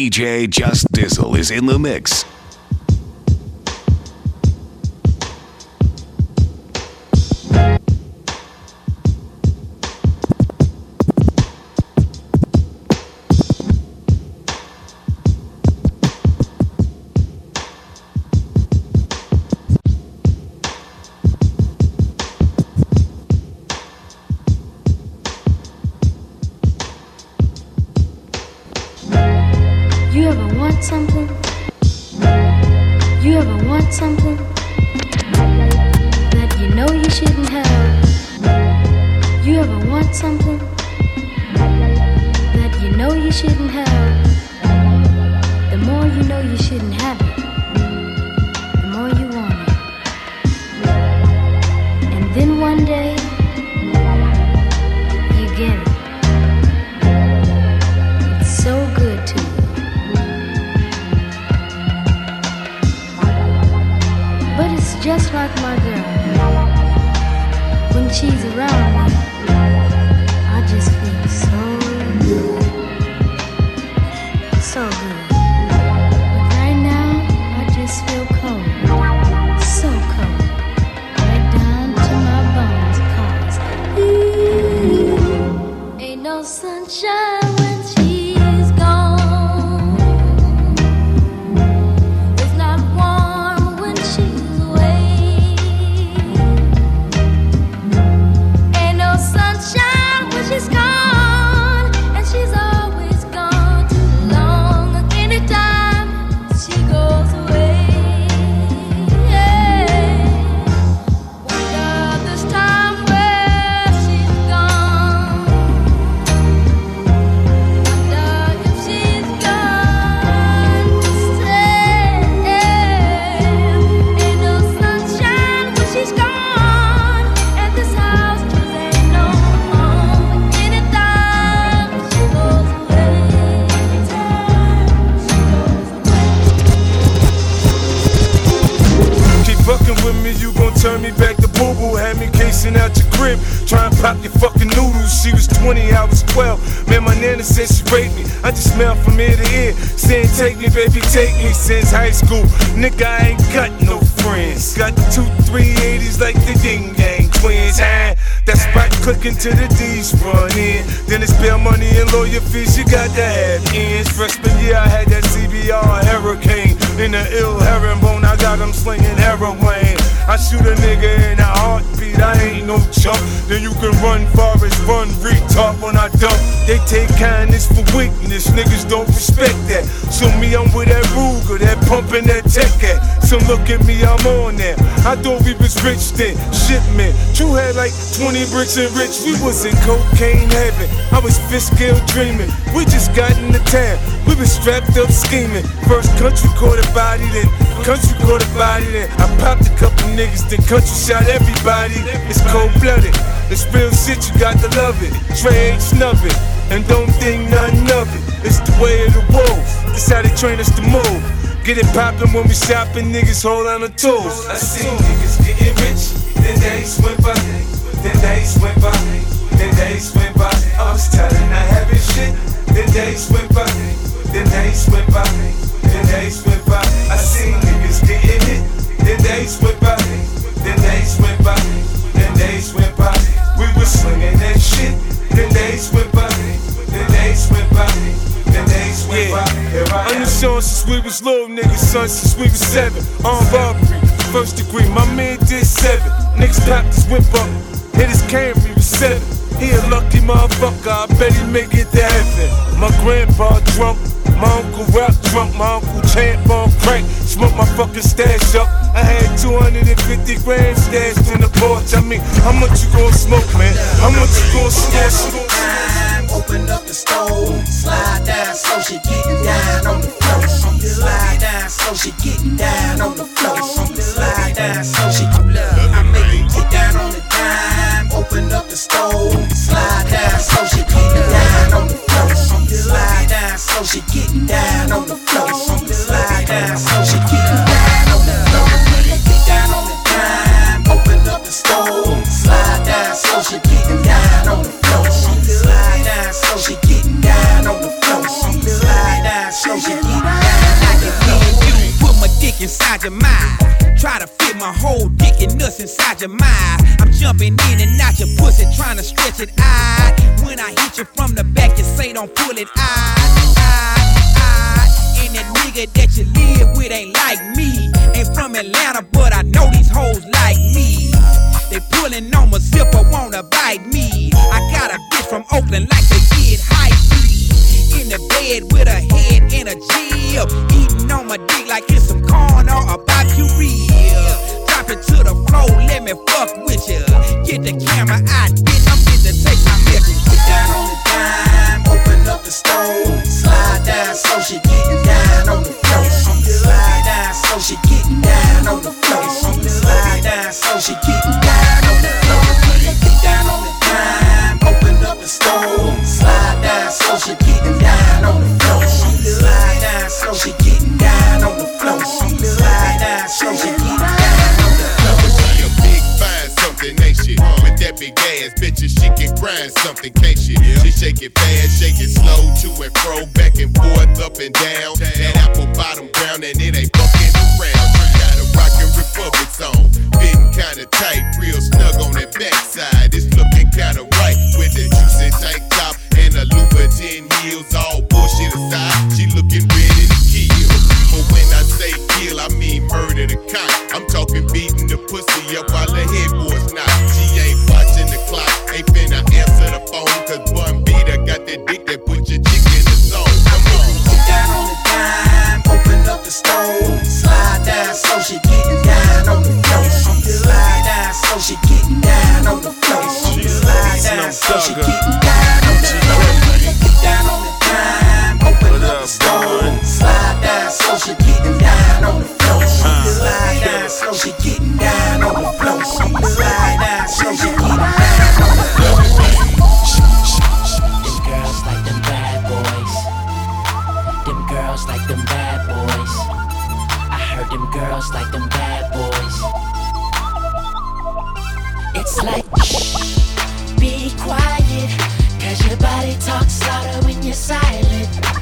DJ Just Dizzle is in the mix. She raped me. I just smell from ear to ear, saying take me, baby, take me. Since high school, nigga, I ain't got no friends. Got two 380s like the Ying Yang twins. Ah, that spot clicking to the D's run in. Then it's bail money and lawyer fees, you got to have ends. Freshman year, I had that CBR Hurricane. In the ill herringbone, I got him slinging heroin. I shoot a nigga in a heartbeat, I ain't no chump. Then you can run far as run retard when I dump. They take kindness for weakness, niggas don't respect that. So me, I'm with that Ruger, that pumping that tech at. So look at me, I'm on there. I thought we was rich then, shipment. True had like 20 bricks and rich, we was in cocaine heaven. I was fifth scale dreaming, we just got in the town. We been strapped up scheming. First country a body, then country a body, then I popped a couple niggas, then country shot everybody. It's cold blooded, it's real shit, you got to love it. Trey ain't snub it, and don't think nothing of it. It's the way of the wolves, it's how they train us to move. Get it poppin' when we shopping, niggas hold on the tools. I seen niggas getting rich, then days went by, then days went by, then days went by. I was tired of not shit, then days went by, then by, then by. I seen niggas getting then by, then by, then by. We was slinging that shit, then by, then by, since we was little niggas, son since we was seven. On robbery, first degree, my man did seven. Niggas popped his whip up, hit his Camry with seven. He a lucky motherfucker, I bet he make it to heaven. My grandpa drunk, my uncle rap drunk, my uncle champ on crank. Smoke my fucking stash up. I had 250 grand stashed in the porch. I mean, how much you gonna smoke, man? How much you gon' stash, open up the stove. Slide down, so she getting down on the floor. Slide down, so she getting down on the floor. Slide down, so she I make it get down open up the stove. Slide down so she getting down on the floor. Slide down so she getting down on the floor. Slide down so she getting down on the floor. Get down on the dime, open up the stove. Slide down so she getting down on the floor. Slide down so she getting down on the floor. Slide down so she getting down. I can feel you put my dick inside your mind. Try to fit my whole nuts inside your mind. I'm jumping in and out your pussy, trying to stretch it out. When I hit you from the back, you say don't pull it out. And that nigga that you live with ain't like me. Ain't from Atlanta, but I know these hoes like me. They pulling on my zipper, wanna bite me. I got a bitch from Oakland like they did high In the bed with a head in a jib. Eating on my dick like it's some corn or a barbecue. Me fuck with ya. Get the camera out, bitch, I'm fit to take my picture. Get down on the dime, open up the stove. Slide down so she getting down on the floor. Slide down so she getting down on the floor. Slide down so she getting down ass, bitches, she can grind something, can't she? She shake it fast, shake it slow, to and fro, back and forth, up and down. She getting cause your body talks louder when you're silent.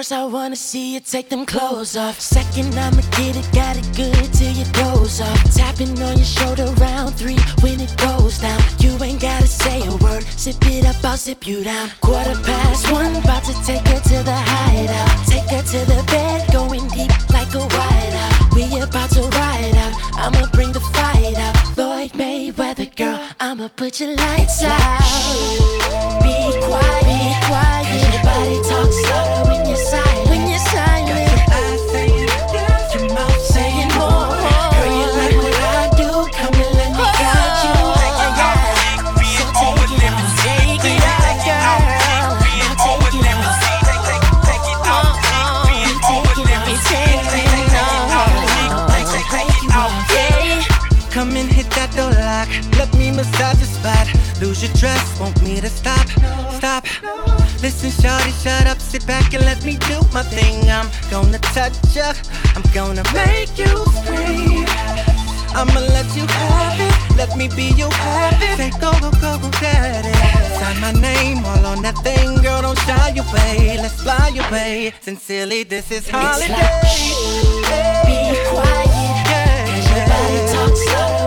First, I wanna see you take them clothes off. Second, I'ma get it, got it good till you doze off. Tapping on your shoulder, round three when it goes down. You ain't gotta say a word, sip it up, I'll sip you down. Quarter past one, about to take her to the hideout. Take her to the bed, going deep like a whiteout. We about to ride out, I'ma bring the fight out. Floyd Mayweather, girl, I'ma put your lights out. Be quiet, be quiet. your talks louder Massage spot. Lose your trust, want me to stop, stop. Listen, shorty, shut up, sit back and let me do my thing. I'm gonna touch ya, I'm gonna make you scream. I'ma let you have it, let me be your habit. Say go, go, go, go, daddy. Sign my name all on that thing, girl, don't shy away. Let's fly away. Sincerely, this is holiday. Be quiet. Cause your body talks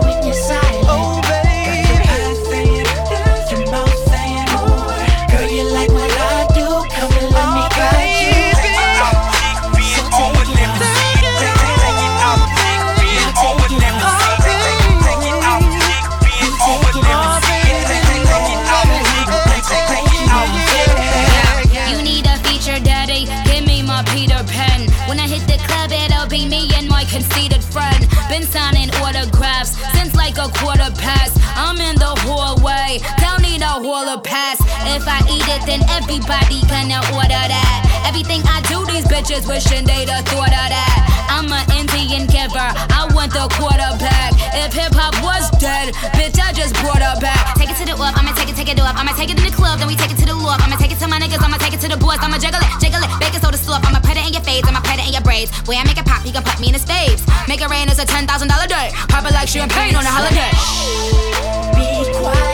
like a quarter past. I'm in the hallway, don't need a hauler pass. If I eat it, then everybody gonna order that. Everything I do, these bitches wishing they'd have thought of that. I'm an Indian giver, I want the quarterback. If hip hop was dead, bitch, I just brought her back. Take it to the up, I'ma take it, take it up. I'ma take it in the club, then we take it to the loft. I'ma take it to my niggas, I'ma take it to the boys. I'ma jiggle it, jiggle it, baking soda slurp. I'ma it in your face, I'ma in your braids. Way I make it pop, you can put me in his faves. Make it rain is a ten thousand dollar day. Pop it like champagne on a holiday. Be quiet.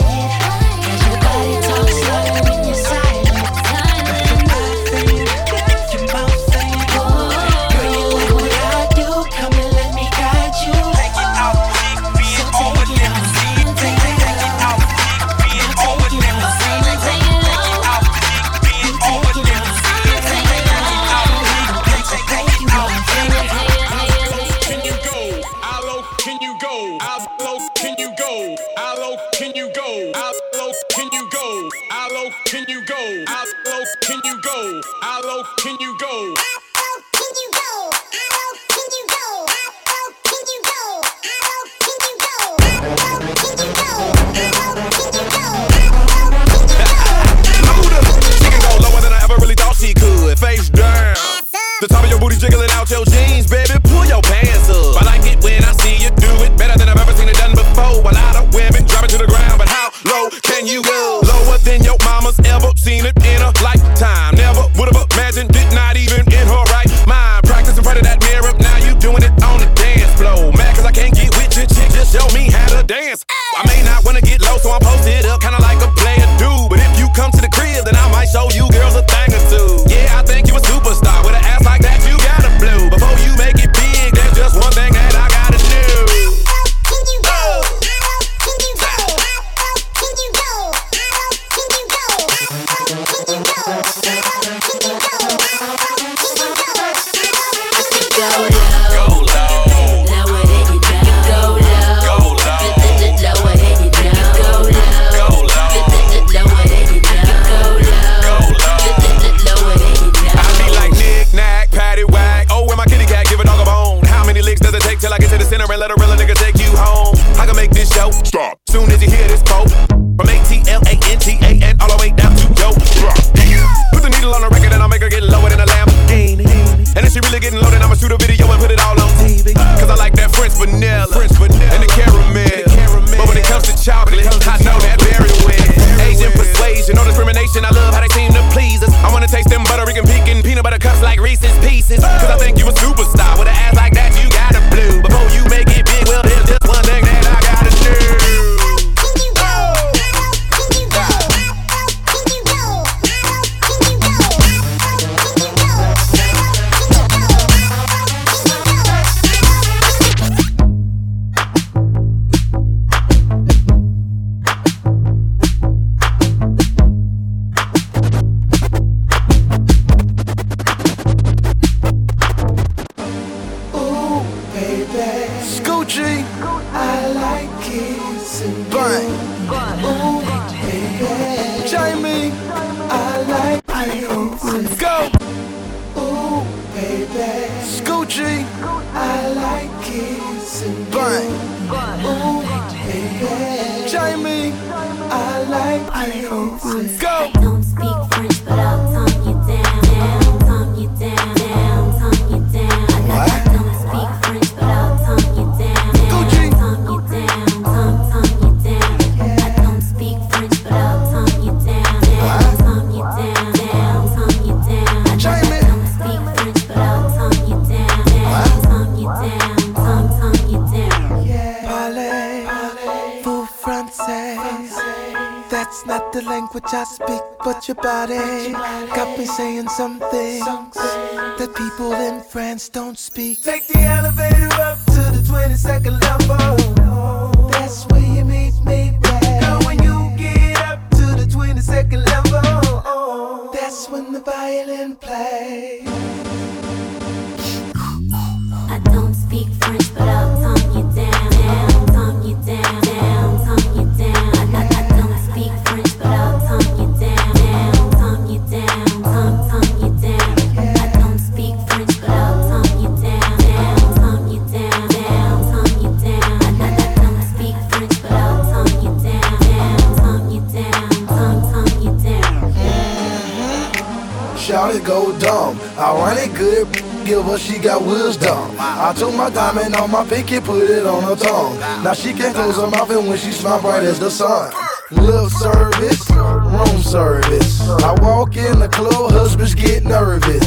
can put it on her tongue. Now she can close her mouth and when she smile bright as the sun lip service, room service. I walk in the club, husbands get nervous.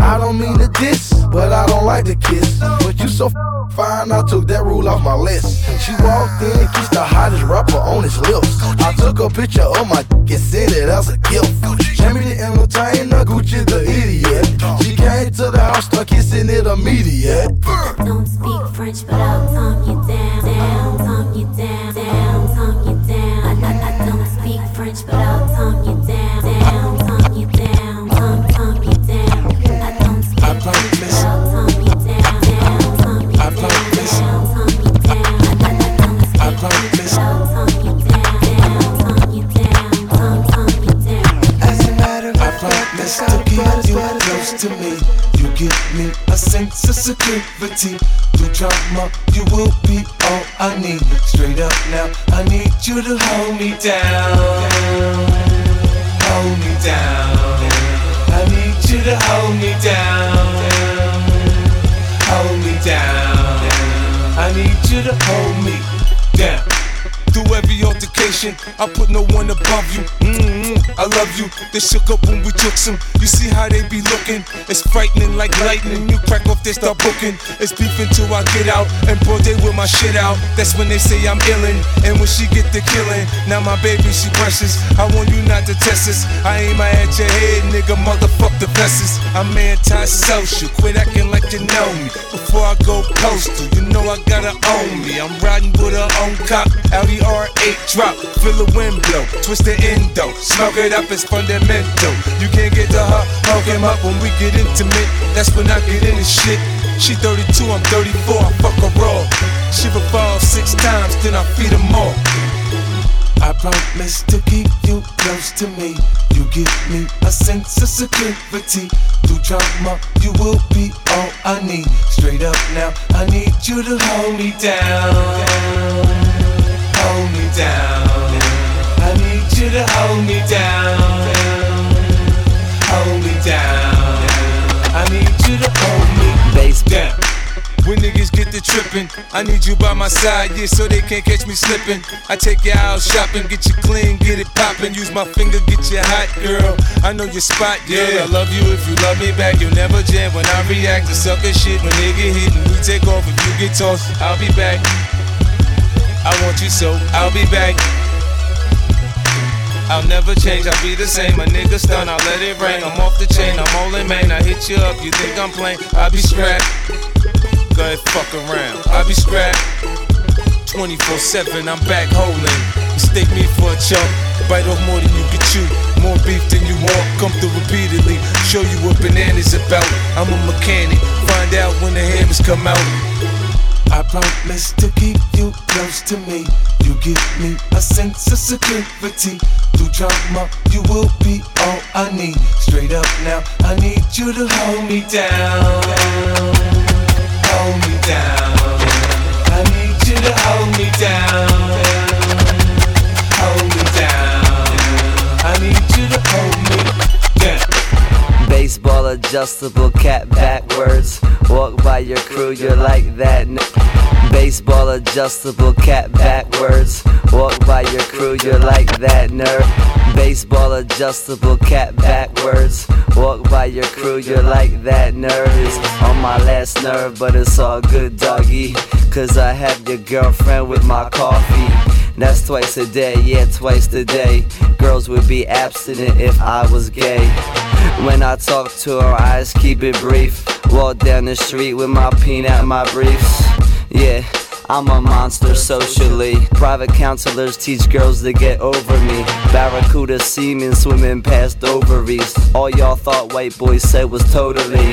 I don't mean to diss, but I don't like to kiss. But you so fine, I took that rule off my list. She walked in, kissed the hottest rapper on his lips. I took a picture of my dick and sent it as a gift. Jamie the entertainer, Gucci the idiot. She came to the house, start kissing it immediate. Don't speak French, but I'll tongue you down, down, tongue you down, down, to keep you down. Down tongue you down, tongue, tongue down. I play this. I play this I'll tump you down. Down, tongue you down, tongue you down. As a matter of fact, I play it as you close to me. Give me a sense of security. Through trauma, you will be all I need. Straight up now, I need you to hold me down. Hold me down. I need you to hold me down. Hold me down. I need you to hold me down. Through every altercation, I put no one above you. mm I love you. They shook up when we took some. You see how they be looking? It's frightening like lightning. You crack off, they start booking. It's beef until I get out and broad they with my shit out. That's when they say I'm illin'. And when she get the killing, now my baby she precious. I want you not to test this. I aim my at your head, nigga. Motherfuck the vessels. I'm anti-social. Quit acting like you know me. Before I go postal, you know I gotta own me. I'm riding with her own cop. Audi R8 drop, feel the wind blow, twist the endo, smoke it up, it's fundamental. You can't get to her, hug him up when we get intimate. That's when I get in the shit. She 32, I'm 34, I fuck her raw. She revolve six times, then I feed them all. I promise to keep you close to me. You give me a sense of security. Through trauma, you will be all I need. Straight up now, I need you to hold me down. Hold me down. I need you to hold me down. Hold me down. I need you to hold me Bass down. When niggas get to trippin', I need you by my side, yeah, so they can't catch me slippin'. I take you out shopping, get you clean, get it poppin'. Use my finger, get you hot, girl. I know your spot, yeah. I love you if you love me back. You'll never jam when I react to sucker shit. When they get hit and we take off, if you get tossed, I'll be back. I want you so, I'll be back. I'll never change, I'll be the same. A nigga stun, I'll let it rain. I'm off the chain, I'm all in main. I hit you up, you think I'm playing? I'll be strapped. Go ahead, fuck around. I'll be strapped. 24 7, I'm back holding. Mistake me for a chump. Bite off more than you can chew. More beef than you want. Come through repeatedly. Show you what bananas about. I'm a mechanic. Find out when the hammers come out. I promise to keep you close to me. You give me a sense of security. Through trauma, you will be all I need. Straight up now, I need you to hold me down. Hold me down. I need you to hold me down. Baseball adjustable cap backwards. Walk by your crew, you're like that. Baseball adjustable cap backwards. Walk by your crew, you're like that nerd. Baseball adjustable cap backwards. Walk by your crew, you're like that nerd. It's on my last nerve, but it's all good, doggy. Cause I have your girlfriend with my coffee. That's twice a day, yeah, twice a day. Girls would be abstinent if I was gay. When I talk to her, I just keep it brief. Walk down the street with my peanut, at my briefs. Yeah. I'm a monster socially. Private counselors teach girls to get over me. Barracuda semen swimming past ovaries. All y'all thought white boys said was totally.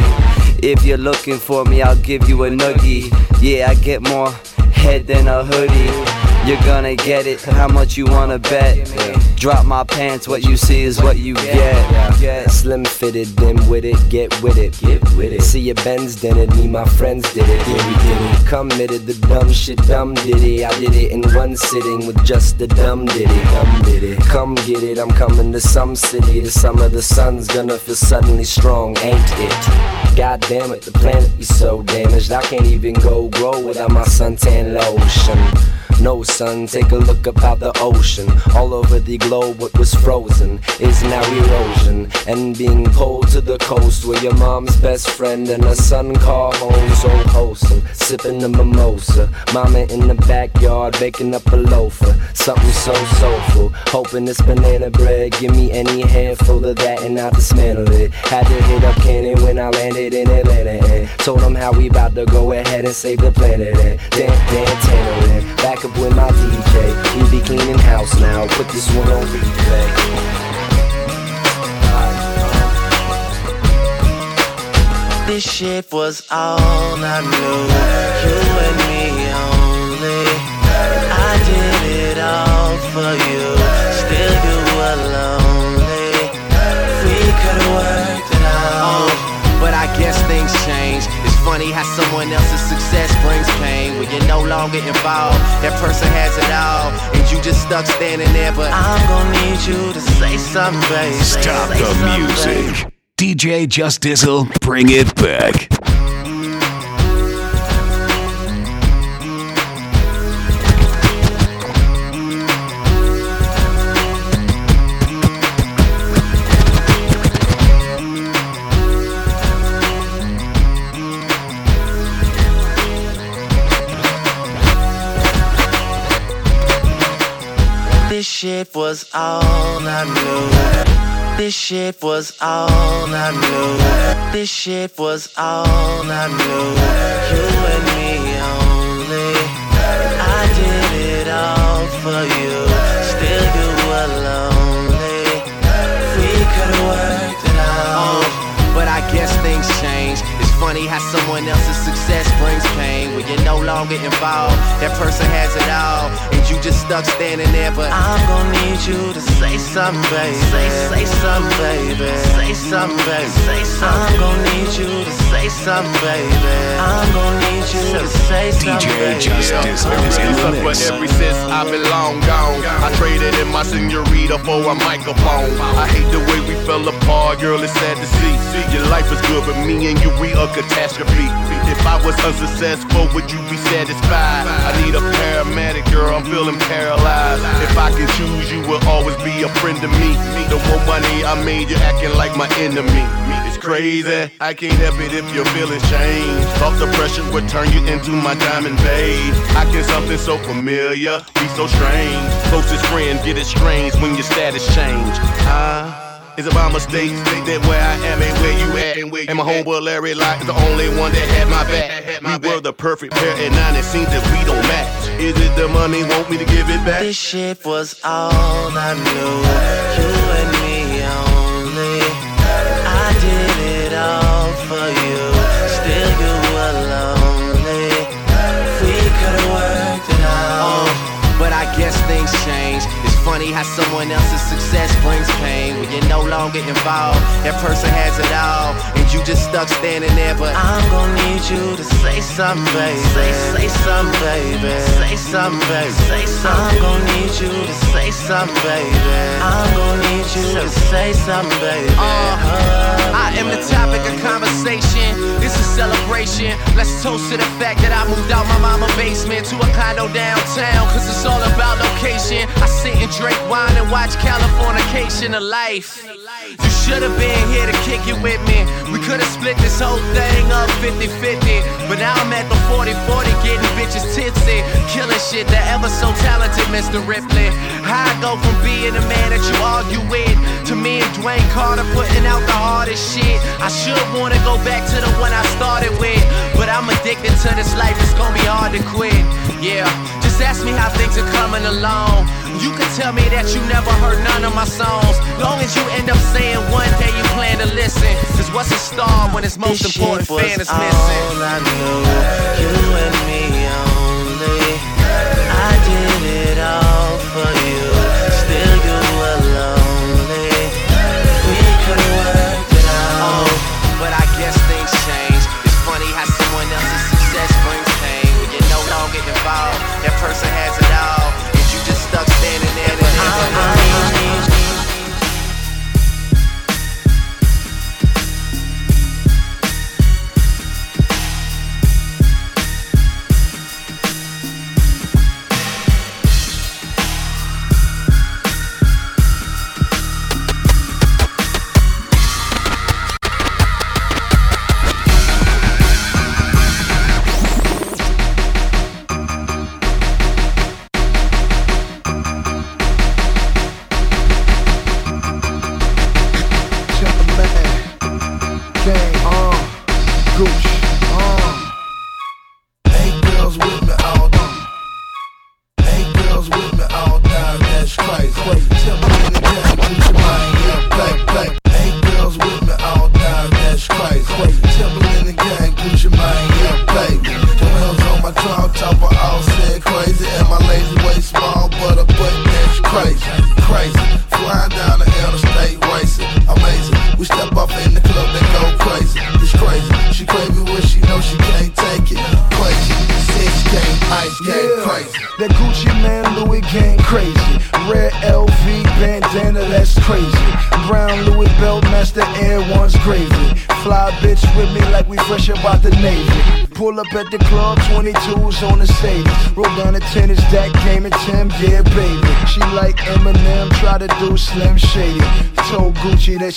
If you're looking for me, I'll give you a noogie. Yeah, I get more head than a hoodie. You're gonna get it. How much you wanna bet? Drop my pants. What you see is what you get. Slim fitted, then with it, get with it. Get with it. See your Benz did it, me, my friends did it. Yeah, we did it. Committed the dumb shit, dumb did it. I did it in one sitting with just the dumb did it. Dumb did it. Come get it, I'm coming to some city. The summer the sun's gonna feel suddenly strong, ain't it? God damn it, the planet be so damaged. I can't even go grow without my suntan lotion. No, sun, take a look about the ocean. All over the globe, what was frozen is now erosion. And being pulled to the coast where your mom's best friend and her son call home so wholesome. Sipping the mimosa. Mama in the backyard baking up a loafer. Something so soulful. Hoping this banana bread give me any handful of that and I'll dismantle it. Had to hit up Cannon when I landed in Atlanta and told him how we about to go ahead and save the planet. Eh. And Dan, Dan Tanner eh. back up with my DJ. We be cleaning house now. Put this one on replay. This shit was all I knew. You and me only. I did it all for you. Still you were lonely. We could've funny how someone else's success brings pain when you're no longer involved. That person has it all, and you just stuck standing there. But I'm gonna need you to say something, baby. Stop Say the something, music. DJ Just Dizzle, bring it back. Shit was all I knew. This shit was all I knew. This shit was all I knew. You and me funny how someone else's success brings pain when you're no longer involved. That person has it all, and you just stuck standing there. But I'm gonna need you to say something, baby. Say, say something, baby. Say something, baby. Say something. I'm gonna need you to say something, baby. I'm gonna need you to say something, baby. But ever since I've been long gone, I traded in my senorita for a microphone. I hate the way we fell apart, girl. It's sad to see. Your life is good, but me and you, we a catastrophe. If I was unsuccessful, would you be satisfied? I need a paramedic, girl. I'm feeling paralyzed. If I can choose, you will always be a friend to me. The more money I made, you're acting like my enemy. It's crazy. I can't help it if your feelings change. Off the pressure would turn you into my diamond babe. I can something so familiar, be so strange. Closest friend get it strange when your status change. Ah. Is it my mistake that where I am ain't where you at? And my homeboy Larry Locke is the only one that had my back. We were the perfect pair, and now it seems that we don't match. Is it the money want me to give it back? This shit was all I knew. You and funny how someone else's success brings pain when you're no longer involved. That person has it all, and you just stuck standing there. But I'm gonna need you to say something, baby. Say, say something, baby. Say something, baby. Say something. I'm gonna need you to say something, baby. I'm gonna need you to say something, baby. Uh, I am the topic of conversation. This is celebration. Let's toast to the fact that I moved out my mama basement to a condo downtown. Cause it's all about location. I sit and drink wine and watch Californication of life. You should have been here to kick it with me. We could have split this whole thing up 50 50. But now I'm at the 40 40 getting bitches tipsy. Killing shit, the ever so talented Mr. Ripley. How I go from being the man that you argue with to me and Dwayne Carter putting out the hardest shit. I should wanna go back to the one I started with. But I'm addicted to this life, gonna be hard to quit. Yeah, just ask me how things are coming along. You can tell me that you never heard none of my songs. Long as you end up saying one day you plan to listen. Cause what's a star when its most This important fan is missing? All I knew, you and me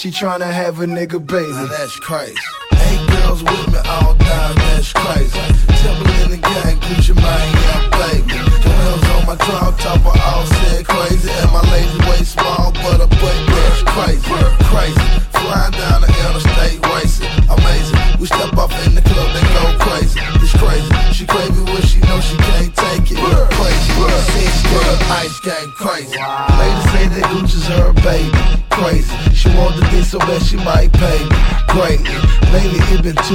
she tryna have a nigga baby. Now that's crazy. Eight girls with me all down,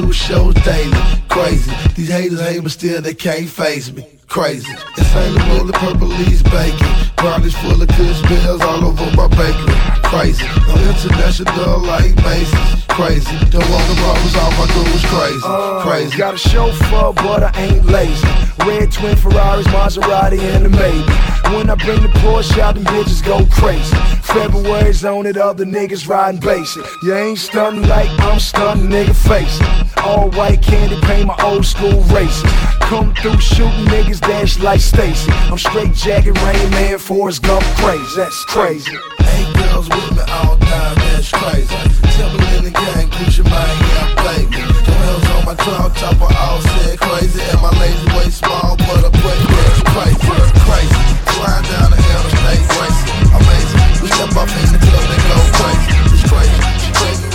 two shows daily. Crazy. These haters hate but still they can't face me. Crazy. It's ain't a roll of purple leaves bacon. Garnish full of kush bills all over my bakery. Crazy. I'm international like Macy's. Crazy. Don't want the rubbers off my goose. Crazy. Uh, crazy. Got a chauffeur, but I ain't lazy. Red twin Ferraris, Maserati, and a maybe. When I bring the Porsche out, them bitches go crazy. February's on it, other niggas riding basic. You ain't stunting like I'm stunting, nigga face it. All white candy paint, my old school racing. Come through shooting niggas, dash like Stacy. I'm straight jacket, Rain Man, Forrest Gump crazy. That's crazy. Eight girls with me all time, that's crazy. Timberland the gang, Gucci mine, yeah, baby. Joel's on my drop top, I all said crazy. And my lazy way small, but a butt that's crazy. Crazy. Flying down the interstate racing. Amazing. We step up in the club, they go crazy. It's crazy. She crazy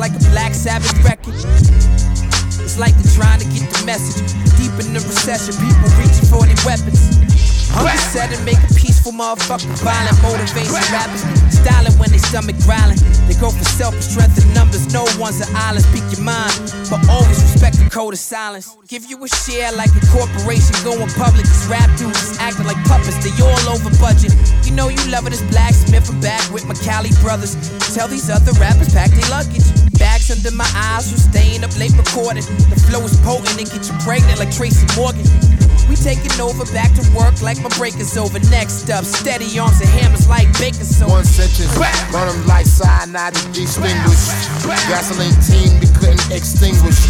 like a Black Sabbath record. It's like they're trying to get the message. Deep in the recession, people reaching for their weapons. Hunger set and make a peaceful motherfucker violent, motivation rappers. Styling when they stomach growling. They go for self strength and numbers. No one's an island. Speak your mind, but always respect the code of silence. Give you a share like a corporation going public. These rap dudes acting like puppets. They all over budget. You know you love it as blacksmith. I'm back with my Cali brothers. Tell these other rappers pack their luggage. Bags under my eyes from staying up late recording. The flow is potent and get you pregnant like Tracy Morgan. We taking over, back to work like my break is over. Next up, steady arms and hammers like bacon soda. One sentence, burn them like cyanide to distinguish. Gasoline team we couldn't extinguish.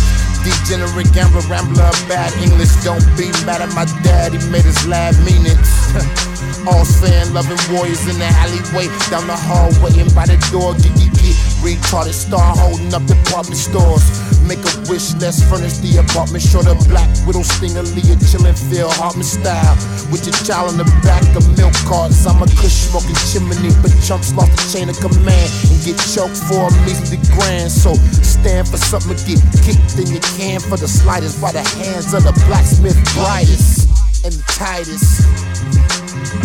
Degenerate gambler, rambler, bad English. Don't be mad at my dad, he made his lab mean it. All fan loving warriors in the alleyway, down the hallway waiting by the door. Get, get, get. Retarded star holding up department stores. Make a wish, let's furnish the apartment. Short of black widow, stinger, Leah, chillin', Phil Hartman style. With your child in the back of milk carts. I'm a kush smoking chimney, but chumps lost the chain of command and get choked for a measly grand. So stand for something, get kicked in your can for the slightest. By the hands of the blacksmith brightest and the tightest.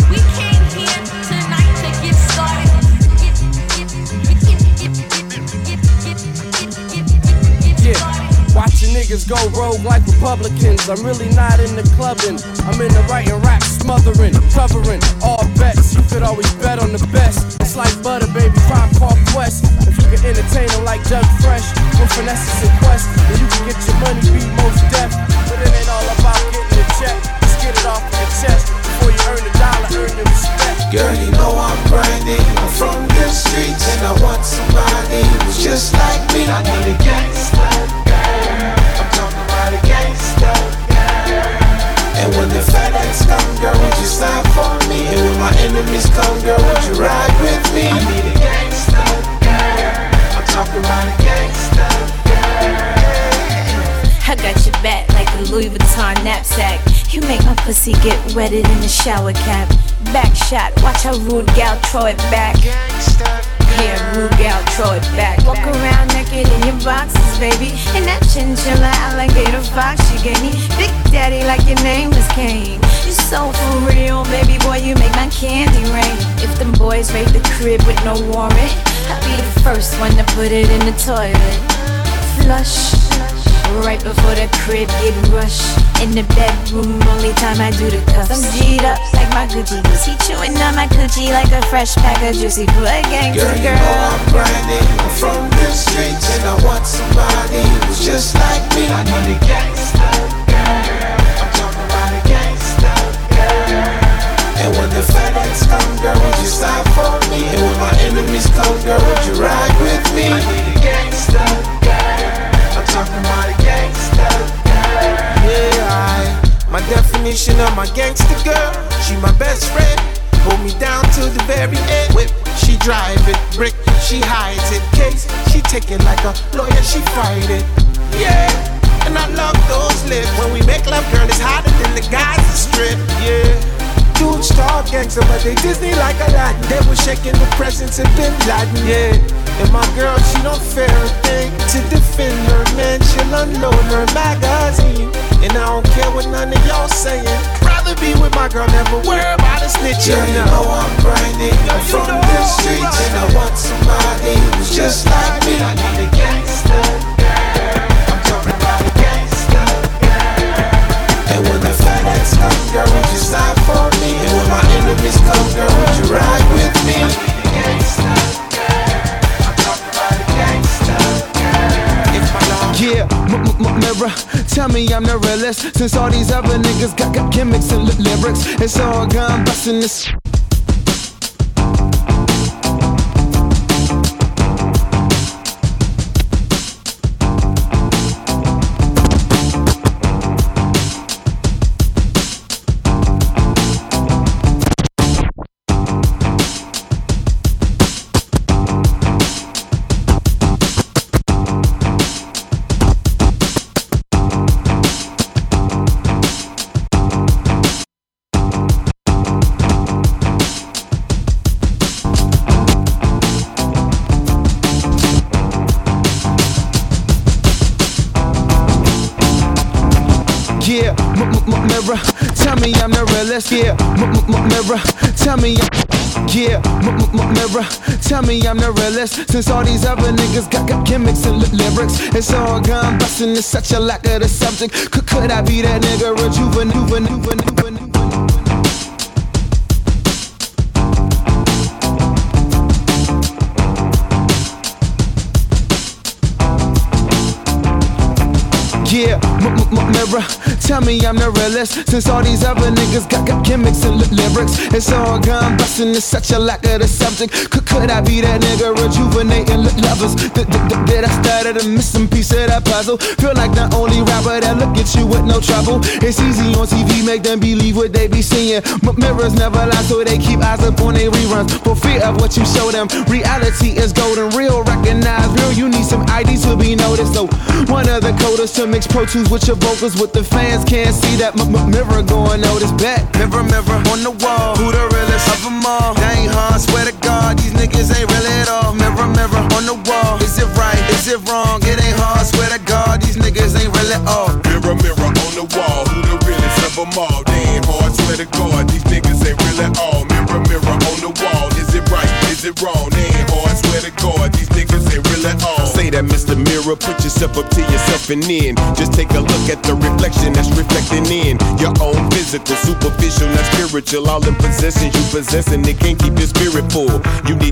We came here tonight to get started. Yeah. Watching niggas go rogue like Republicans. I'm really not in the clubbing. I'm in the writing rap, smothering, covering all bets. You could always bet on the best. It's like butter, baby, Tribe Called Quest. If you can entertain them like Doug Fresh, with finesse and shower cap. Back shot, watch how rude gal throw it back. Yeah, rude gal throw it back. Walk around naked in your boxes, baby. And that chinchilla alligator fox you gave me. Big daddy like your name was Kane. You so for real, baby boy, you make my candy rain. If them boys raid the crib with no warrant, I'll be the first one to put it in the toilet. Flush. Right before the crib get rushed In the bedroom, only time I do the cuffs I'm G'd up like my Gucci goose He chewing on my coochie like a fresh pack of juicy food. Gangster Girl, you know I'm grinding. I'm from the streets and I want somebody who's just like me. I need a gangster girl. I'm talking about a gangster girl. And when the FedEx come, girl, would you stop for me? And when my enemies come, girl, would you ride with me? I need a gangster girl talking about a gangster girl Yeah, I, my definition of my gangster girl. She my best friend. Hold me down to the very end. Whip, she drive it. Brick, she hides it. Case, she take it like a lawyer. She fight it. Yeah. And I love those lips. When we make love, girl, it's hotter than the guys that strip. Yeah. Dude, star gangster, but they Disney like a lot. They was shaking the presence of Bin Laden, yeah. And my girl, she don't fear a thing to defend her man. She'll unload her magazine. And I don't care what none of y'all saying. Rather be with my girl, never worry about a snitch. Yeah, you know I'm grinding. I'm from the streets and I want somebody who's just like me. I need a gangster girl. I'm talking a gangster girl. And when the FedEx come, girl, would you stop for me? And when my enemies come, girl, would you ride with me? Tell me I'm the realest. Since all these other niggas got, got gimmicks and lyrics, it's all gone busting this. Tell me I'm the realest. Since all these other niggas got, got gimmicks and li- lyrics, it's all gone busting. It's such a lack of the subject. Could, could I be that nigga rejuven, juven, juven, juven, juven? Yeah, mirror, tell me I'm the realest. Since all these other niggas got, got gimmicks and li- lyrics, it's all gone busting. It's such a lack of the subject. Could, could I be that nigga rejuvenating li- lovers? Th- th- Did I started a missing piece of that puzzle? Feel like the only rapper that look at you with no trouble. It's easy on TV, make them believe what they be seeing. M- mirrors never lie, so they keep eyes up on their reruns. For fear of what you show them, reality is golden. Real recognize real. You need some ID to be noticed. So one of the coders to mix Pro Tools with your vocals, with the fans can't see that m- m- mirror going oh, notice back. Mirror, mirror on the wall, who the realest of them all? They ain't hard, swear to God, these niggas ain't real at all. Mirror, mirror on the wall, is it right? Is it wrong? It ain't hard, swear to God, these niggas ain't real at all. Mirror, mirror on the wall, who the realest of them all? They ain't hard, swear to God, these niggas ain't real at all. Mirror, mirror on the wall, is it right? Is it wrong? They ain't hard, swear to God, these niggas ain't real at all. Say that, Mr. Mirror, put yourself up to yourself and in. Just take a look at the reflection that's reflecting in your own physical, superficial, not spiritual. All in possession you possessing, it can't keep your spirit full. You need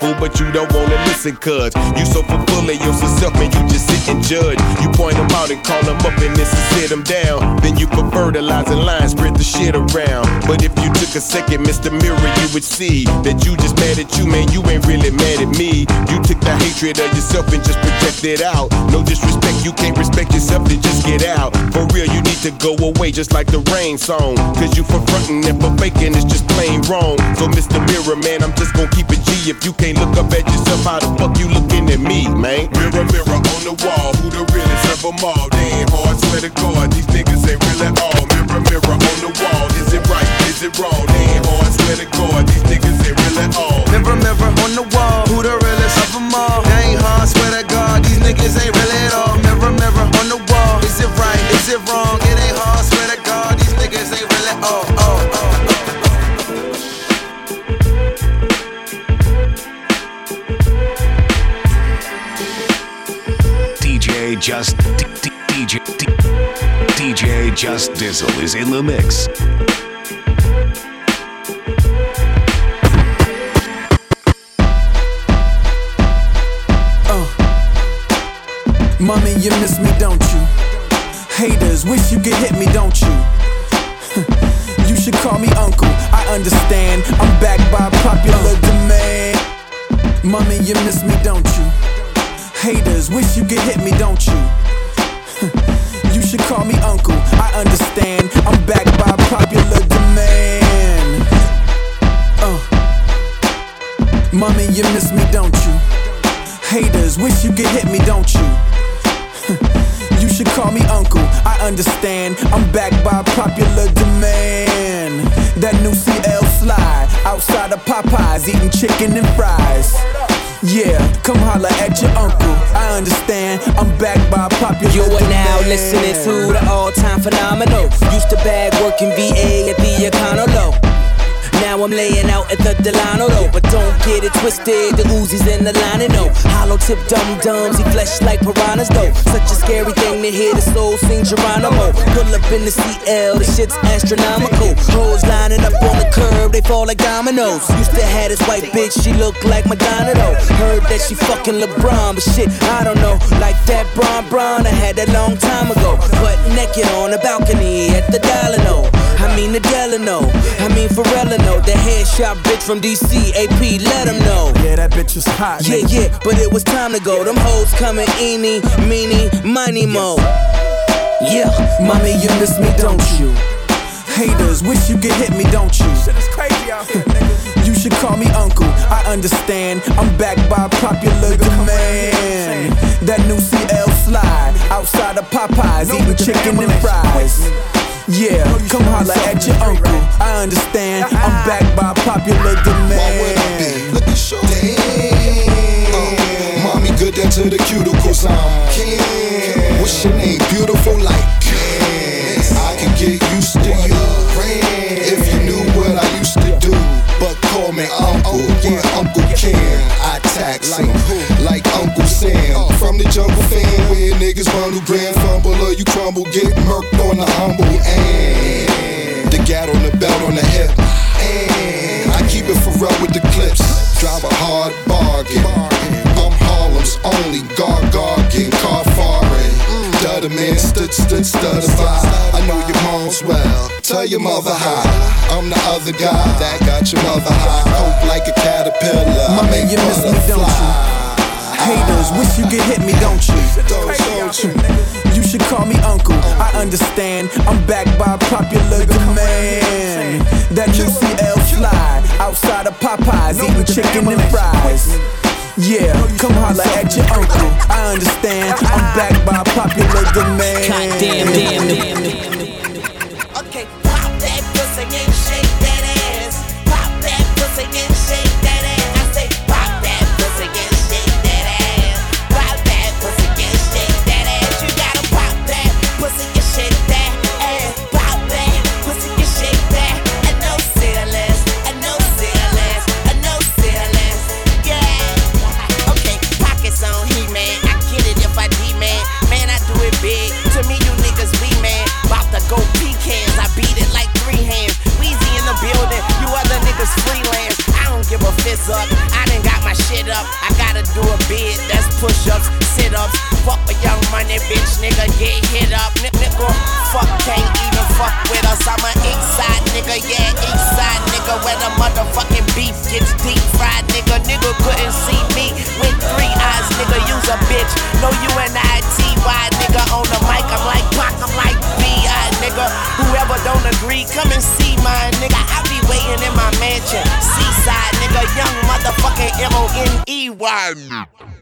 but you don't wanna listen, cuz you so full of yourself, man, you just sit and judge. You point them out and call them up and is sit them down. Then you put fertilizing lines, spread the shit around. But if you took a second, Mr. Mirror, you would see that you just mad at you, man, you ain't really mad at me. You took the hatred of yourself and just projected out. No disrespect, you can't respect yourself, then just get out. For real, you need to go away just like the rain song. Cause you for frontin' and for faking, it's just plain wrong. So, Mr. Mirror, man, I'm just gonna keep it G. If you can't look up at yourself, how the fuck you looking at me, man? Mirror, mirror on the wall, who the realest of them all? They ain't hard, swear to God, these niggas ain't real at all. Mirror, mirror on the wall, is it right? Is it wrong? They ain't hard, swear to God, these niggas ain't real at all. Mirror, mirror on the wall, who the realest of them all? They ain't hard, swear to God, these niggas ain't real at all. Mirror, mirror on the wall, is it right? Is it wrong? It ain't hard, swear to God, these niggas ain't real at all. Oh, oh, oh. Just DJ DJ Just Dizzle is in the mix. Uh, Mommy, you miss me, don't you? Haters, wish you could hit me, don't you? you should call me uncle, I understand. I'm backed by popular demand. Mommy, you miss me, don't you? Haters, wish you could hit me, don't you? you should call me uncle, I understand. I'm backed by popular demand. Uh. Mommy, you miss me, don't you? Haters, wish you could hit me, don't you? you should call me uncle, I understand. I'm backed by popular demand. That new CL slide outside of Popeyes, eating chicken and fries. Yeah, come holla at your uncle. I understand. I'm backed by popular You are now listening to the all-time phenomenal. Used to bag working VA at the Econo Low. Now I'm laying out at the Delano though, but don't get it twisted. The Uzis in the line and no hollow tip dum dums. He flesh like piranhas though. Such a scary thing to hear the soul sing Geronimo. Pull up in the CL, the shit's astronomical. Hoes lining up on the curb, they fall like dominoes. Used to have this white bitch, she looked like Madonna though. Heard that she fucking LeBron, but shit, I don't know. Like that Bron Bron, I had that long time ago. Butt naked on the balcony at the Delano. I mean the Delano, I mean Forellano, the headshot bitch from DC. AP, let him know. Yeah, that bitch was hot. Yeah, yeah, but it was time to go. Them hoes coming eeny, meeny, miny mo. Yeah, mommy, you miss me, don't you? Haters, wish you could hit me, don't you? Shit is crazy out here, nigga. You should call me uncle, I understand. I'm backed by popular demand. That new CL slide outside of Popeyes, eating chicken and fries. Yeah, oh, come holla at your uncle. I understand. I'm backed by popular demand. Look at show. Damn. Oh, mommy good down to the cuticles. I'm Ken. What's your name? Beautiful like Ken. I can get used to you. If you knew what I used to do. Call me Uncle. Yeah, Uncle Ken. I tax him like Uncle Sam. From the jungle fan where niggas bundle grand fumble or you crumble. Get murked on the humble. And the gat on the belt on the hip. And I keep it for real with the clips. Drive a hard bargain. I'm Harlem's only gargargan car. Stutter man, stood, stood, stutter by. I know your mom's well. Tell your mother hi. I'm the other guy that got your mother high. Coke like a caterpillar. My man, you miss me, don't you? Haters, wish you could hit me, don't you? Don't you You should call me uncle, I understand. I'm backed by popular demand. That new CL slide outside of Popeyes, eating chicken and fries. Yeah, come holla at your uncle. I understand. I'm backed by popular demand. God damn, damn, damn, damn. Okay, push ups, sit ups. Fuck a young money bitch. Nigga get hit up. N- nigga, fuck can't even fuck with us. I'm an east side nigga. Yeah, east side nigga. Where the motherfucking beef gets deep fried. Nigga, nigga couldn't see me with three eyes. Nigga, use a bitch. No, you and I, nigga. On the mic, I'm like Pac, I'm like B.I., nigga. Whoever don't agree, come and see mine, nigga. I be waiting in my mansion. Seaside, nigga. Young motherfucking M-O-N-E-Y. Pop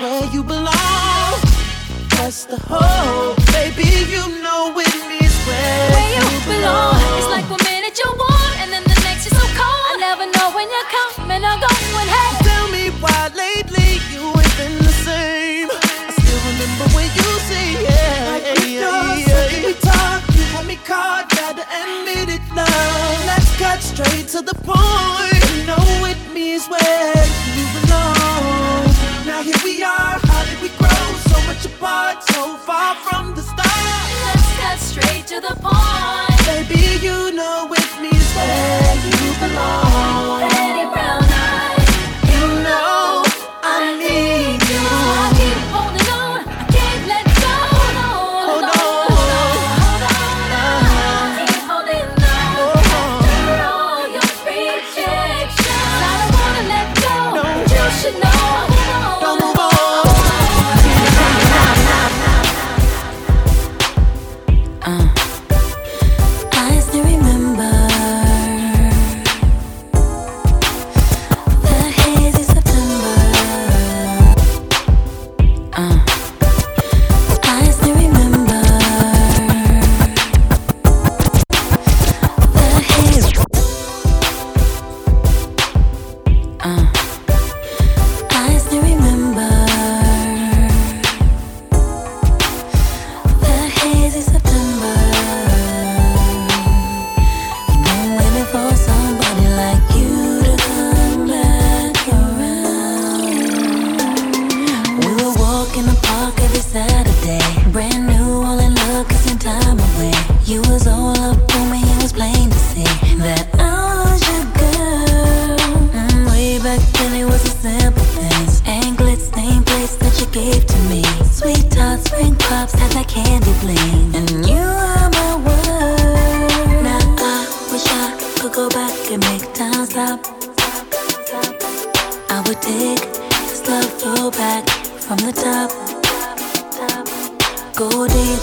where you belong. That's the hope, baby. You know it is where, where you, you belong. belong. It's like one minute you're warm, and then the next you're so cold. I never know when you're coming or going. Hey, tell me why lately you ain't been the same. I still remember when you say yeah, like we yeah, yeah, yeah. We talk, you had me caught, gotta admit it now. Let's cut straight to the point. You know it means where. to the point. Baby, you know.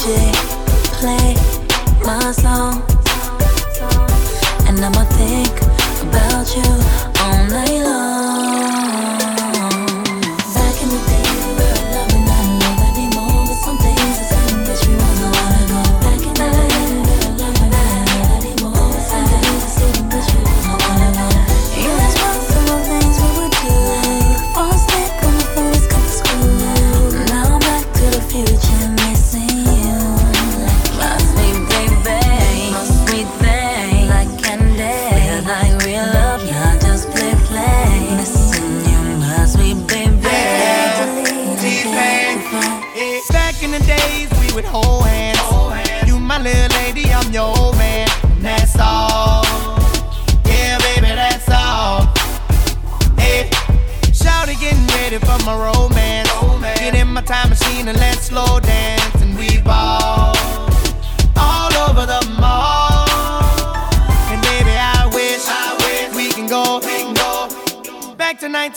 DJ play my song, and I'ma think about you all night long.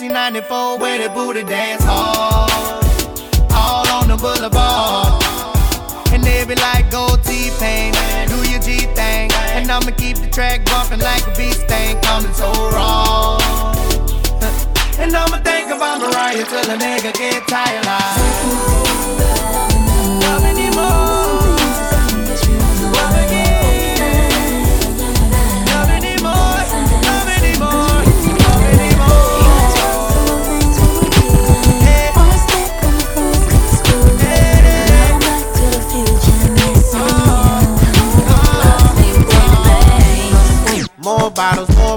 1994, where the booty dance hall, all on the boulevard. And they be like, go T-Pain, do your G thing. And I'ma keep the track bumping like a beast thing, coming so raw. And I'ma think about Mariah till the nigga get tired. Like,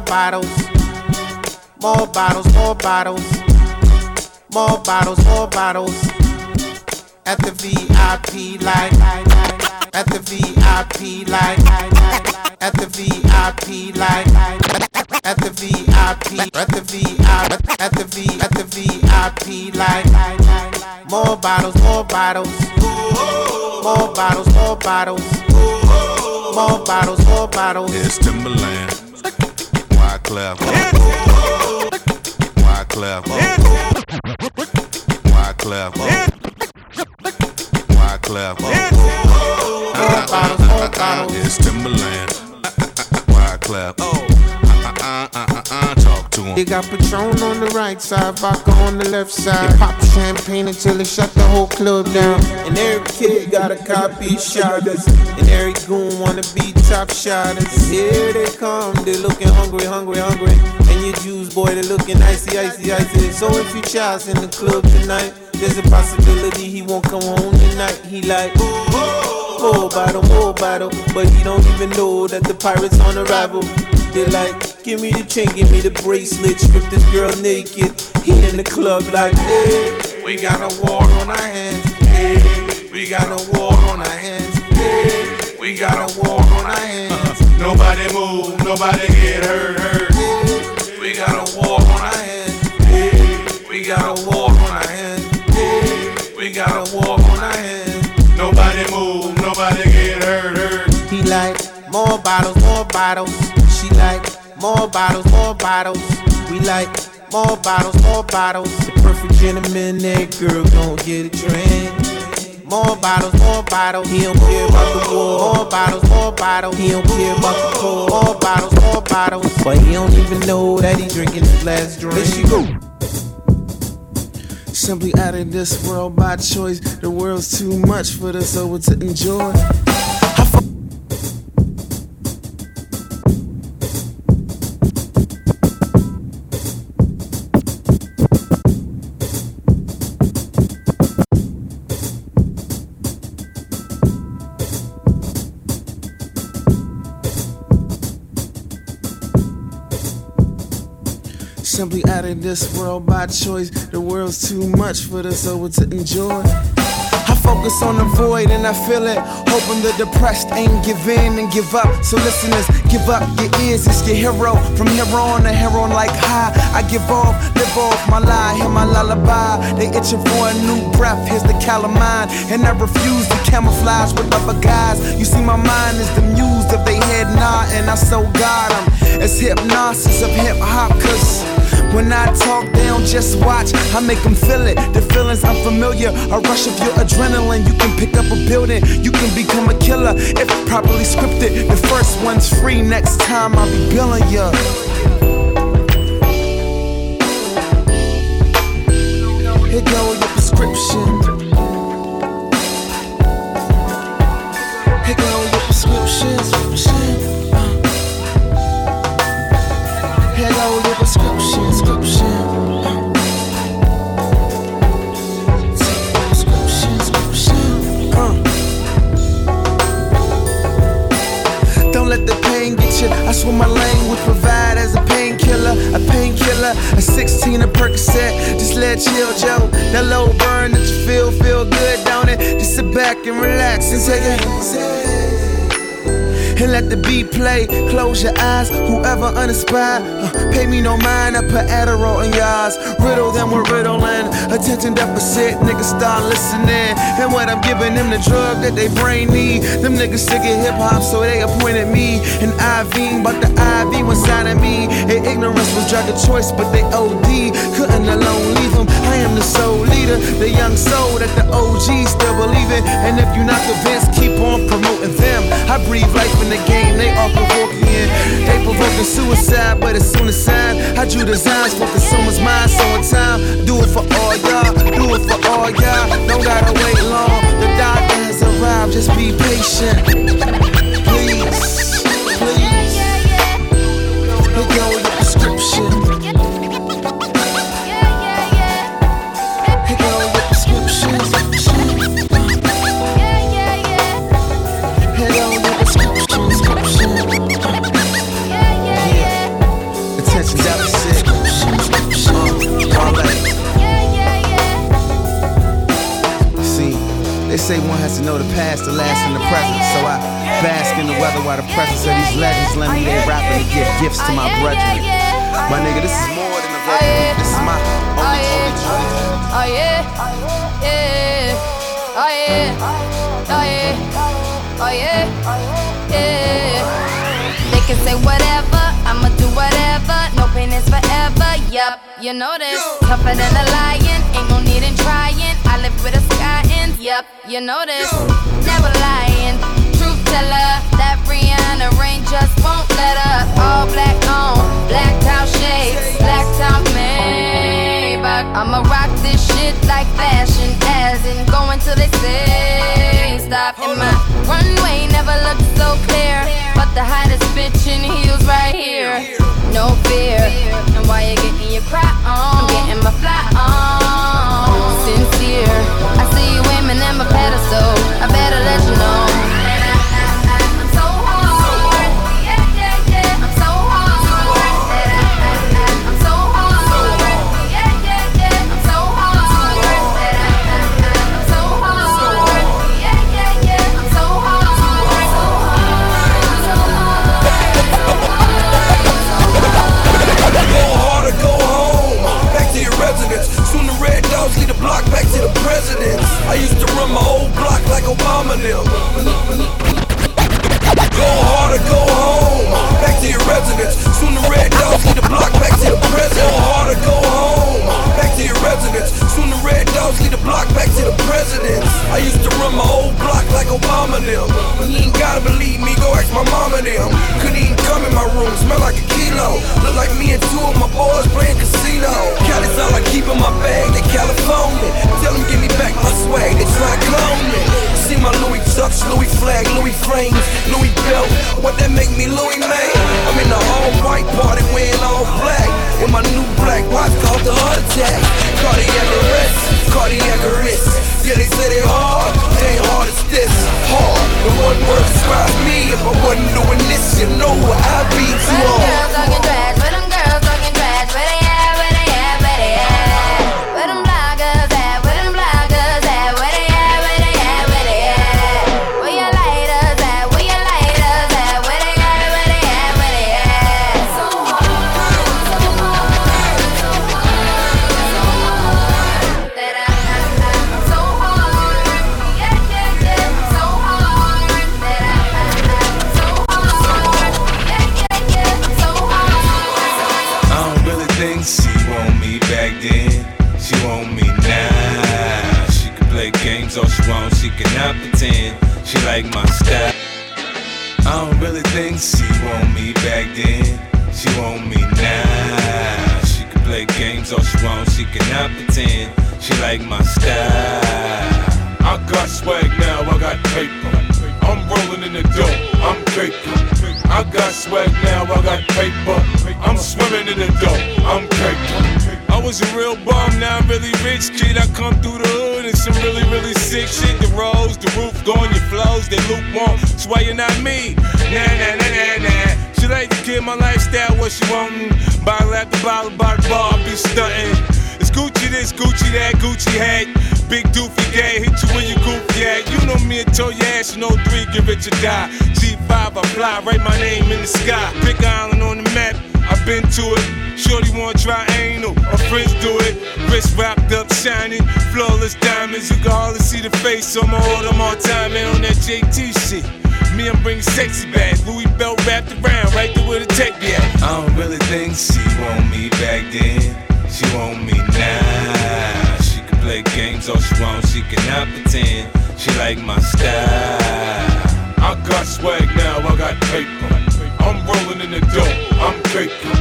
bottles. More bottles, more bottles. More bottles, more bottles. At the VIP light. At the VIP light. At the VIP light. At the VIP. At the VIP. At the V. At the VIP light. More bottles, more bottles. More bottles, more bottles. More bottles, more bottles. It's Timbaland. Wyclef. Wyclef. Wyclef. Wyclef. It's Timbaland. Wyclef. Uh, uh, uh, uh, talk to him. They got Patron on the right side, vodka on the left side. They pop champagne until they shut the whole club down. And every kid got a copy shotters. And every goon wanna be top shotters. Here they come, they looking hungry, hungry, hungry. And your Jews boy, they looking icy, icy, icy. So if you child's in the club tonight, there's a possibility he won't come home tonight. He like, more bottle, more bottle. But he don't even know that the pirates on arrival. They like, give me the chain, give me the bracelet, strip this girl naked. He in the club like, hey, we got a war on our hands. Hey, we got a war on our hands. Hey, we got a war on our hands. Nobody move, nobody get hurt, hurt. We got a war on our hands. Hey, we got a war on our hands. Hey, we got a war on our hands. Nobody move, nobody get hurt, hurt. He like more bottles, more bottles. She like more bottles, more bottles. We like more bottles, more bottles. The perfect gentleman, that girl gon' get a drink. More bottles, more bottles. He don't care about the war. More bottles, more bottles. He don't care about the cold. More bottles, more bottles. But he don't even know that he drinking his last drink. She go. Simply out of this world by choice. The world's too much for the soul to enjoy. Simply out of this world by choice. The world's too much for the soul to enjoy. I focus on the void and I feel it. Hoping the depressed ain't give in and give up. So listeners, give up your ears, it's your hero. From here on to here on like high. I give off, live off my lie, hear my lullaby. They itching for a new breath, here's the calamine. And I refuse to camouflage with other guys. You see, my mind is the muse of they head nod, and I so got 'em. It's hypnosis of hip hop, cause. When I talk, they don't just watch, I make them feel it. The feelings unfamiliar, a rush of your adrenaline. You can pick up a building, you can become a killer if properly scripted. The first one's free, next time I'll be billing ya. Here go your prescription. Here go your prescription. Pain. I swear my language provide as a painkiller, a painkiller, a 16 a Percocet. Just let chill, Joe. That low burn that you feel, feel good, don't it? Just sit back and relax and take it. And let the beat play. Close your eyes, whoever uninspired. Uh, pay me no mind, I put Adderall in yours. Riddle them with riddling. Attention deficit, niggas start listening. And what I'm giving them the drug that they brain need. Them niggas sick of hip hop, so they appointed me. An IV, but the IV was inside of me. And ignorance was drug of choice, but they OD. Couldn't alone leave them. Am the soul leader, the young soul that the OGs still believe in. And if you're not convinced, keep on promoting them. I breathe life in the game, they all provoking. They provoking suicide, but it's soon a sign. I drew designs for consumers' minds, so in time, do it for all y'all, do it for all y'all. Don't gotta wait long, the doctor has arrived, just be patient. Please, please. Here go your prescription. Know the past to last in the present. So I bask in the weather while the presence of these legends lend me their rapping to give gifts to oh, my brethren. My nigga, this is oh, more than a vocal. Oh, this is my only, only journey. Oh yeah, yeah, oh yeah, oh yeah, oh yeah, yeah. They can say whatever, I'ma do whatever. No pain is forever. Yup, you know this. Tougher than a lion, ain't no need in trying. I live with a sky you know this. Never lying. Truth teller, that Rihanna rain just won't let up. All black on, black out shades, black top Maybach. I'ma rock this shit like fashion, as in going till they say stop. And my runway never looked so clear, but the hottest bitch in heels right here. No fear, and while you're getting your cry on, I'm getting my fly on. Sincere, I see you aiming at my pedestal. I better let you know. Dogs lead the block back to the presidents. I used to run my old block like Obama them. Go hard or go home. Back to your residence. Soon the red dogs lead the block back to the president. Go hard or go home. Back to your residence. Soon the red dogs lead the block back to the presidents. I used to run my old block like Obama them. You ain't gotta believe me, go ask my mama them. Couldn't even come in my room, smell like a kilo. Look like me and two of my boys playing casino. Cali's all I keep in my bag, they California. Tell them give me back my swag, they try clone me. See my Louis Tucks, Louis flag, Louis frames, Louis belt. What that make me Louis man? I'm in the all white party wearing all black. In my new black watch called the heart attack. Cardiac arrest, cardiac arrest. Yeah, they say they hard, they ain't hard as this. Hard. The one word describes me. If I wasn't doing this, you know I'd be too girls hard. Where play games all she wants. She cannot pretend she like my style. I don't really think she want me back then. She want me now. She can play games all she wants. She cannot pretend she like my style. I got swag now. I got paper. I'm rolling in the dope. I'm caking. I got swag now. I got paper. I'm swimming in the dope. I'm caking. I was a real bum, now I'm really rich kid. I come through the hood and some really, really sick shit. The rolls, the roof, going your flows, they lukewarm. That's why you're not me. Nah, nah, nah, nah, nah. She like to kill my lifestyle, what she wantin'. Bottle after bottle, bottle bar, I be stuntin'. It's Gucci this, Gucci that, Gucci hat. Big doofy gay, hit you when you goofy at. You know me and your ass in 03, give it your die. G5, I fly, write my name in the sky. Big island on the map, I've been to it. Shorty wanna try anal, my friends do it. Wrist wrapped up, shining, flawless diamonds. You can hardly see the face, so I'ma hold them all time, man, on that JT shit. Me, I'm bringing sexy back. Louis belt wrapped around, right there where the tech be at. I don't really think she want me back then. She want me now. Play games all she wants. She cannot pretend she like my style. I got swag now. I got paper. I'm rolling in the dope. I'm caking.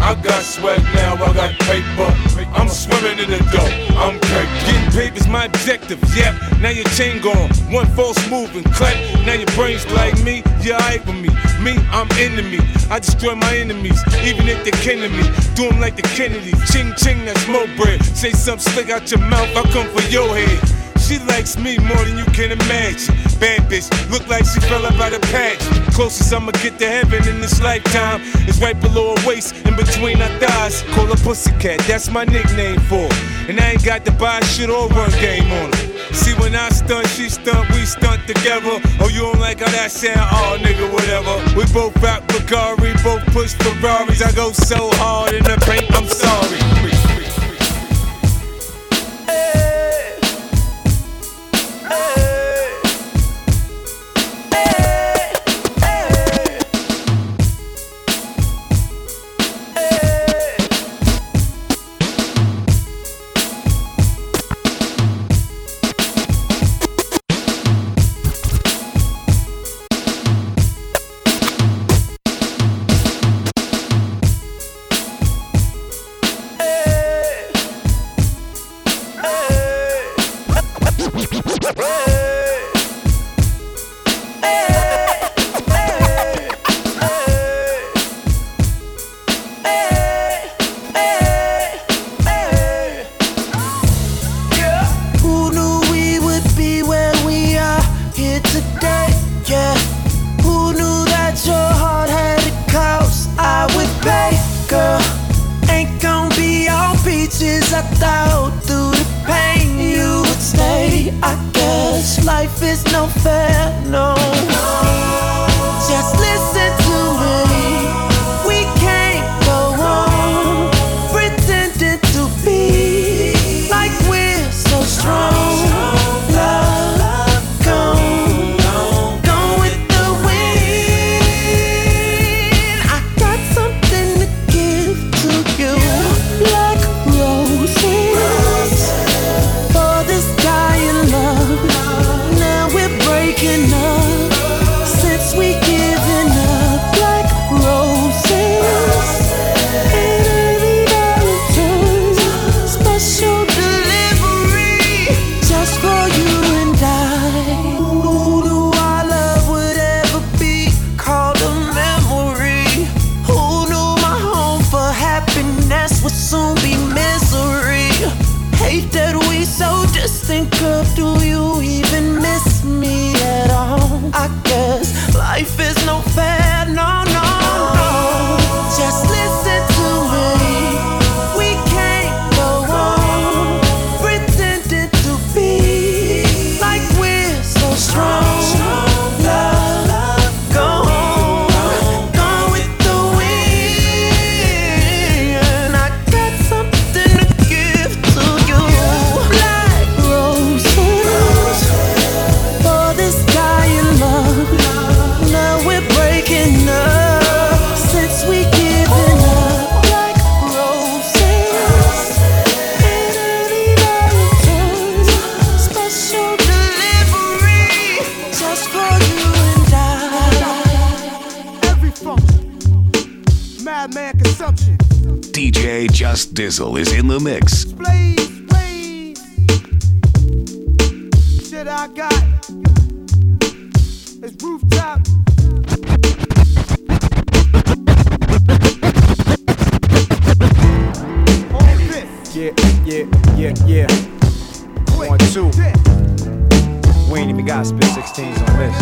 I got swag now. I got paper. I'm swimming in the dope. I'm caking. Getting paper's my objective. Yep. Now your chain gone. One false move and clap. Now your brains like me. You're alright with me. Me, I'm enemy. I destroy my enemies, even if they're kin to me. Do 'em like the Kennedys. Ching ching, that's mo bread. Say something slick out your mouth. I come for your head. She likes me more than you can imagine. Bad bitch, look like she fell out of patch. Closest I'ma get to heaven in this lifetime is right below her waist, in between her thighs. Call her Pussycat, that's my nickname for her. And I ain't got to buy shit or run game on her. See, when I stunt, she stunt, we stunt together. Oh, you don't like how that sound? Oh, nigga, whatever. We both rap Bugatti, both push Ferraris. I go so hard in the paint, I'm sorry. DJ Just Dizzle is in the mix. Blaze, blaze. Shit I got is rooftop. Yeah, yeah, yeah, yeah. One, two. We ain't even got spit 16s on this.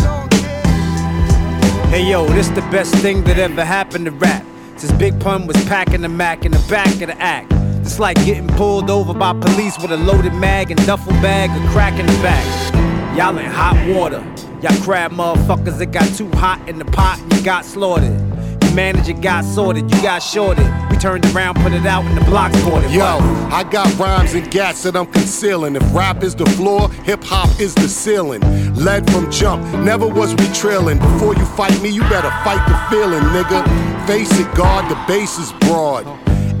Hey yo, this the best thing that ever happened to rap. Since Big Pun was packing the Mac in the back of the act. It's like getting pulled over by police with a loaded mag and duffel bag of crack in the back. Y'all in hot water. Y'all crab motherfuckers that got too hot in the pot and you got slaughtered. Your manager got sorted, you got shorted. We turned around, put it out, and the block bought it. Yo, I got rhymes and gas that I'm concealing. If rap is the floor, hip hop is the ceiling. Led from jump, never was we trailing. Before you fight me, you better fight the feeling, nigga. Face it, guard, the base is broad.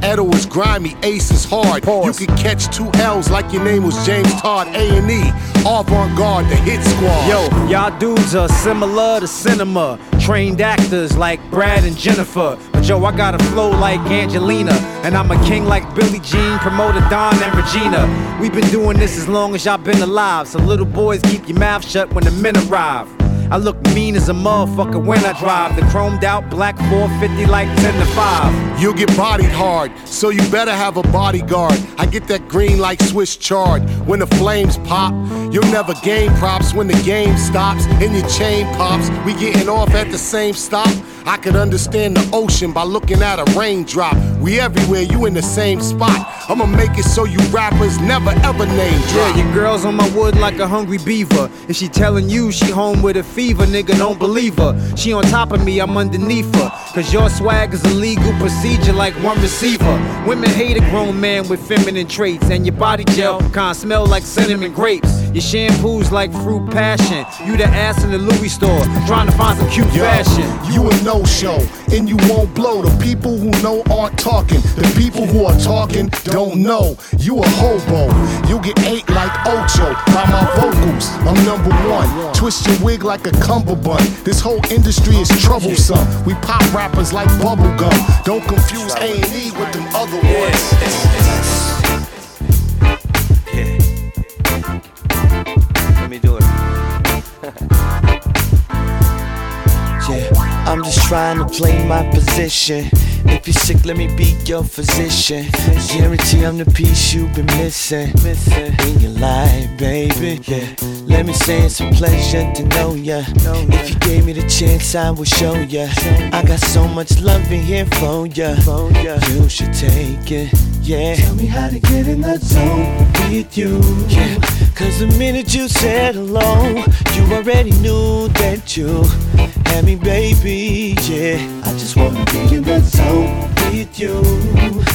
Edo is grimy, Ace is hard. You could catch two L's like your name was James Todd. A and E, avant garde, the hit squad. Yo, y'all dudes are similar to cinema. Trained actors like Brad and Jennifer. But yo, I got a flow like Angelina. And I'm a king like Billie Jean, promoter Don and Regina. We've been doing this as long as y'all been alive. So little boys, keep your mouth shut when the men arrive. I look mean as a motherfucker when I drive. The chromed out black 450 like 10 to 5. You'll get bodied hard, so you better have a bodyguard. I get that green like Swiss chard. When the flames pop, you'll never gain props when the game stops and your chain pops. We getting off at the same stop. I could understand the ocean by looking at a raindrop. We everywhere, you in the same spot. I'ma make it so you rappers never ever name drop. Yeah, your girl's on my wood like a hungry beaver. If she telling you she home with a fever, nigga, don't believe her. She on top of me, I'm underneath her. Cause your swag is a legal procedure like one receiver. Women hate a grown man with feminine traits. And your body gel kinda smell like cinnamon grapes. Your shampoo's like fruit passion. You the ass in the Louis store, trying to find some cute Yo, fashion. You a no show, and you won't blow. The people who know aren't talking. The people who are talking don't know. You a hobo. You get ate like Ocho by my vocals. I'm number one. Twist your wig like a cummerbund. This whole industry is troublesome. We pop rappers like bubblegum. Don't confuse A&E with them other ones. Let me do it. Yeah, I'm just trying to play my position. If you're sick, let me be your physician. Guarantee I'm the piece you've been missing in your life, baby. Yeah, let me say it's a pleasure to know ya. If you gave me the chance, I would show ya. I got so much love in here for ya. You should take it. Yeah. Tell me how to get in that zone with you. Yeah. Cause the minute you said hello, you already knew that you had me, baby. Yeah. I just wanna be in that zone with you.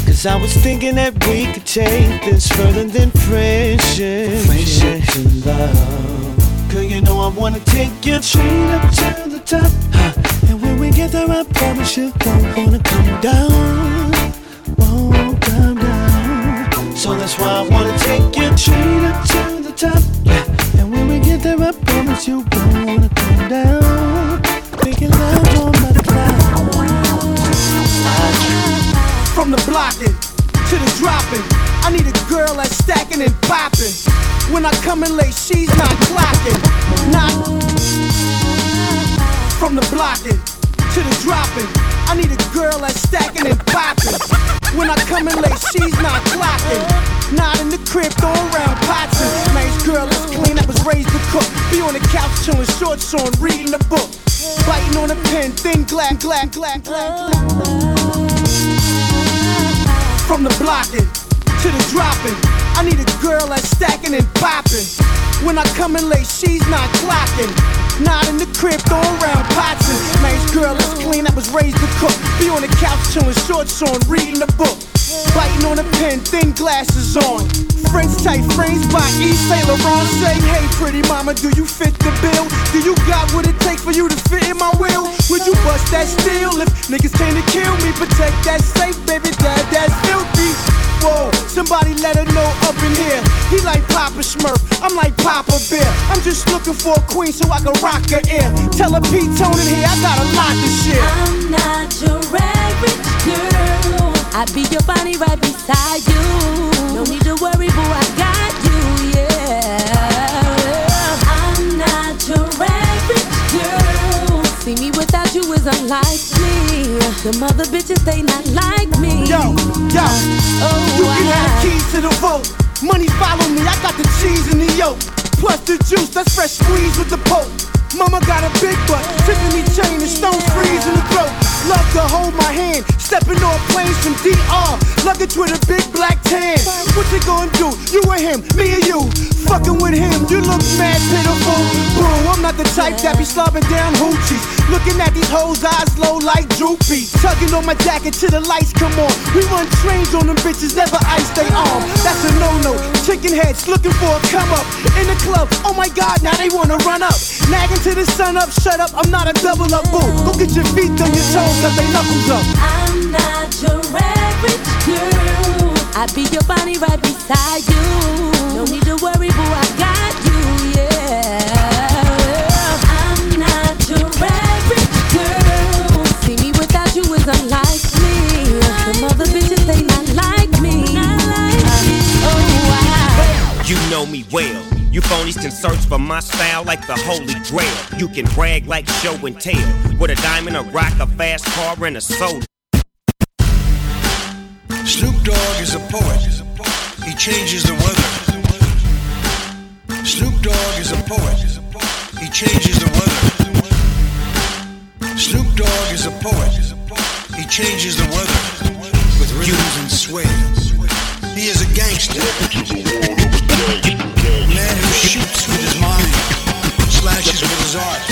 Cause I was thinking that we could take this further than friendship. Friendship to love. Cause you know I wanna take you straight up to the top. Huh. And when we get there, I promise you don't wanna come down. Won't come down. So that's why I wanna take you straight up to the top. And when we get there, I promise you don't wanna come down. Making love on my cloud. From the blocking to the dropping, I need a girl that's stacking and popping. When I come in late, she's not clocking. Not from the blocking to the dropping. I need a girl that's stacking and popping. When I come in late, she's not clocking. Not in the crib, throwing around pots. and Nice girl, that's clean, that was raised to cook. Be on the couch, chilling shorts on, reading a book. Biting on a pen, thin glass, glass, glass, glass. From the blocking to the dropping, I need a girl that's stacking and popping. When I come in late, she's not clocking. Not in the crib, throwing around pots. and Nice girl, that's clean, that was raised to cook. Be on the couch, chilling shorts on, reading a book. Biting on a pen, thin glasses on. French tight frames by E. Saint Laurent. Say, hey, pretty mama, do you fit the bill? Do you got what it takes for you to fit in my will? Would you bust that steel if niggas came to kill me? Protect that safe, baby, dad, that's filthy. Whoa, somebody let her know up in here. He like Papa Smurf, I'm like Papa Bear. I'm just looking for a queen so I can rock her ear. Tell her Pete Tone here, I got a lot to share. I'm not your average girl. I be your body right beside you. No need to worry, boo, I got you is unlike me. The mother bitches, they not like me. Yo, yo, oh, you can have the keys to the vote. Money follow me, I got the cheese in the yolk. Plus the juice, that's fresh squeeze with the poke. Mama got a big butt, Tiffany chain and stone freeze in the throat. Love to hold my hand, stepping on planes from DR. Luggage with a big black tan. What you gonna do? You and him, me and you? Fucking with him, you look mad pitiful. Boo, I'm not the type that be slobbing down hoochies. Looking at these hoes, eyes low like droopy. Tugging on my jacket till the lights come on. We run trains on them bitches, never ice they arm. That's a no-no. Chicken heads looking for a come up. In the club, oh my god, now they wanna run up. Nagging to the sun up, shut up, I'm not a double up boo. Go get your feet on your toes, cause they knuckles up. I'm not your average girl. I be your bunny right beside you. No need to worry, boo, I got you, yeah. I'm not your average girl. See me without you is unlike me. The bitches, they not like me. Oh, wow. You know me well. You phonies can search for my style like the holy grail. You can brag like show and tell. With a diamond, a rock, a fast car, and a soda. Snoop Dogg is a poet. He changes the weather. Snoop Dogg is a poet. He changes the weather. Snoop Dogg is a poet. He changes the weather with rhythms and sway. He is a gangster. Man who shoots with his mind, slashes with his art,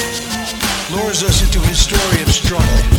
lures us into his story of struggle,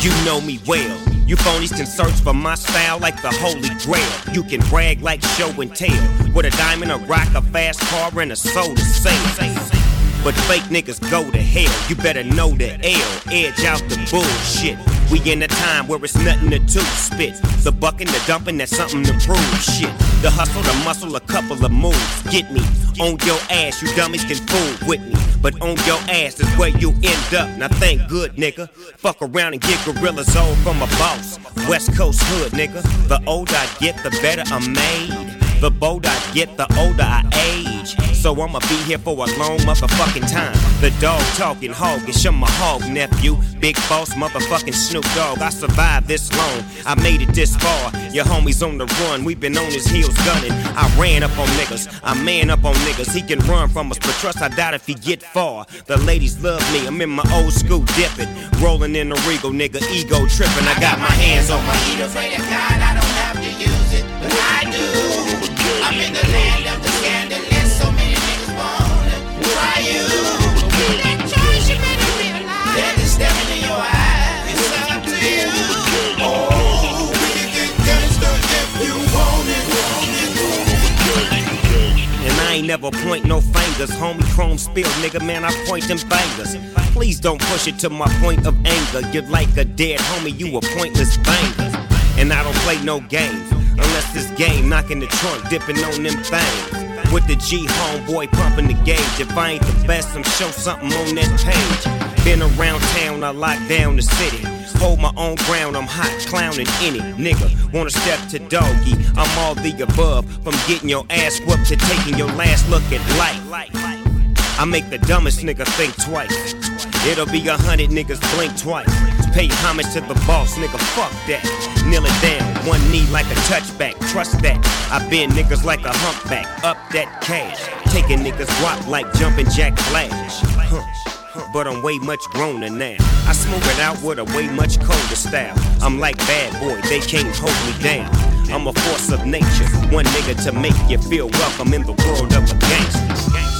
You know me well. You phonies can search for my style like the holy grail. You can brag like show and tell. With a diamond, a rock, a fast car, and a soul to save. But fake niggas go to hell. You better know the L. Edge out the bullshit. We in a time where it's nothing to do. Spit the bucking, the dumping, that's something to prove. Shit. The hustle, the muscle, a couple of moves. Get me on your ass. You dummies can fool with me. But on your ass is where you end up. Now thank good, nigga. Fuck around and get gorillas old from a boss. West Coast hood, nigga. The older I get, the better I'm made. The bolder I get, the older I age. So I'ma be here for a long motherfucking time. The dog talking hoggish, I'm a hog nephew. Big boss, motherfucking Snoop Dogg. I survived this long, I made it this far. Your homies on the run, we've been on his heels gunning. I ran up on niggas, I man up on niggas. He can run from us, but trust I doubt if he get far. The ladies love me, I'm in my old school dipping. Rolling in the regal, nigga, ego tripping. I got my hands on my Eat afraid of God, I don't have to use it, but I do. I'm in the land never point no fingers. Homie chrome spill, nigga, man, I point them fingers. Please don't push it to my point of anger. You're like a dead homie, you a pointless banger. And I don't play no games. Unless this game knocking the trunk, dipping on them things. With the G homeboy pumping the gauge. If I ain't the best, I'm show something on that page. Been around town, I lock down the city. Hold my own ground, I'm hot clowning in it. Nigga, wanna step to doggy? I'm all the above. From getting your ass whooped to taking your last look at life. I make the dumbest nigga think twice. It'll be a hundred niggas blink twice. Pay homage to the boss, nigga, fuck that. Kneel it down, one knee like a touchback, trust that. I been niggas like a humpback, up that cash. Taking niggas rock like jumping Jack Flash. Huh. But I'm way much growner now. I smoke it out with a way much colder style. I'm like bad boy, they can't hold me down. I'm a force of nature, one nigga to make you feel welcome in the world of a gangster.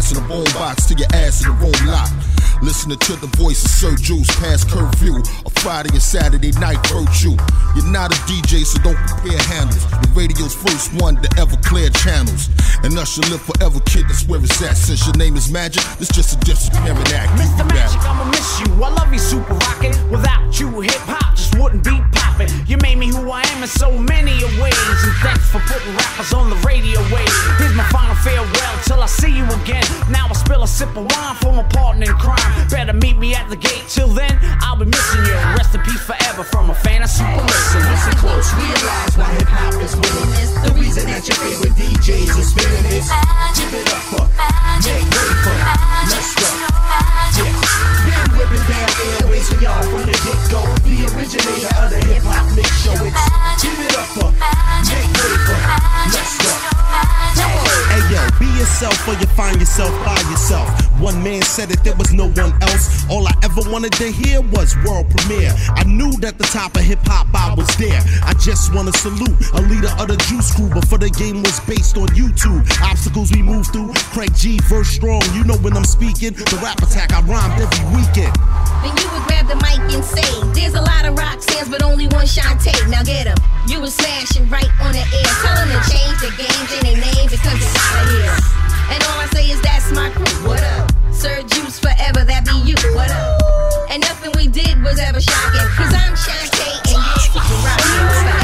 from blasting a bone box to your ass in the room lock. Listening to the voice of Sir Juice past curfew. A Friday and Saturday night virtue. You're not a DJ, so don't compare handles. The radio's first one to ever clear channels. And us shall live forever, kid, that's where it's at. Since your name is Magic, it's just a disappearing act. Mr. Magic, I'ma miss you. I love you, super Rocket. Without you, hip hop just wouldn't be poppin'. You made me who I am in so many ways. And thanks for putting rappers on the radio wave. Here's my final farewell till I see you again. Now I spill a sip of wine for my partner in crime. Better meet me at the gate. Till then, I'll be missing you. Rest in peace forever from a fan of super listener. Listen close, realize why hip hop is winning. The reason that your favorite DJs is spinning is give it up for, make way for, let's go. Yeah, been whipping down airways for y'all from the get go. The originator of the hip hop mix show. It's give it up for, make way let's go. Hey yo, be yourself or you find yourself by yourself. One man said it, there was no one else. All I ever wanted to hear was world premiere. I knew that the top of hip hop I was there. I just wanna salute a leader of the Juice Crew before the game was based on YouTube. Obstacles we moved through, Craig G verse strong. You know when I'm speaking. The rap attack I rhymed every weekend. Then you would grab the mic and say, There's a lot of rock stands, but only one Shanté. Now get 'em. You was smashing right on the air. Tell 'em to change the game, and their name because it's out of here. And all I say is that's my crew. What up? Sir Juice forever, that be you. What up? And nothing we did was ever shocking. Cause I'm Shanté and you're rockin'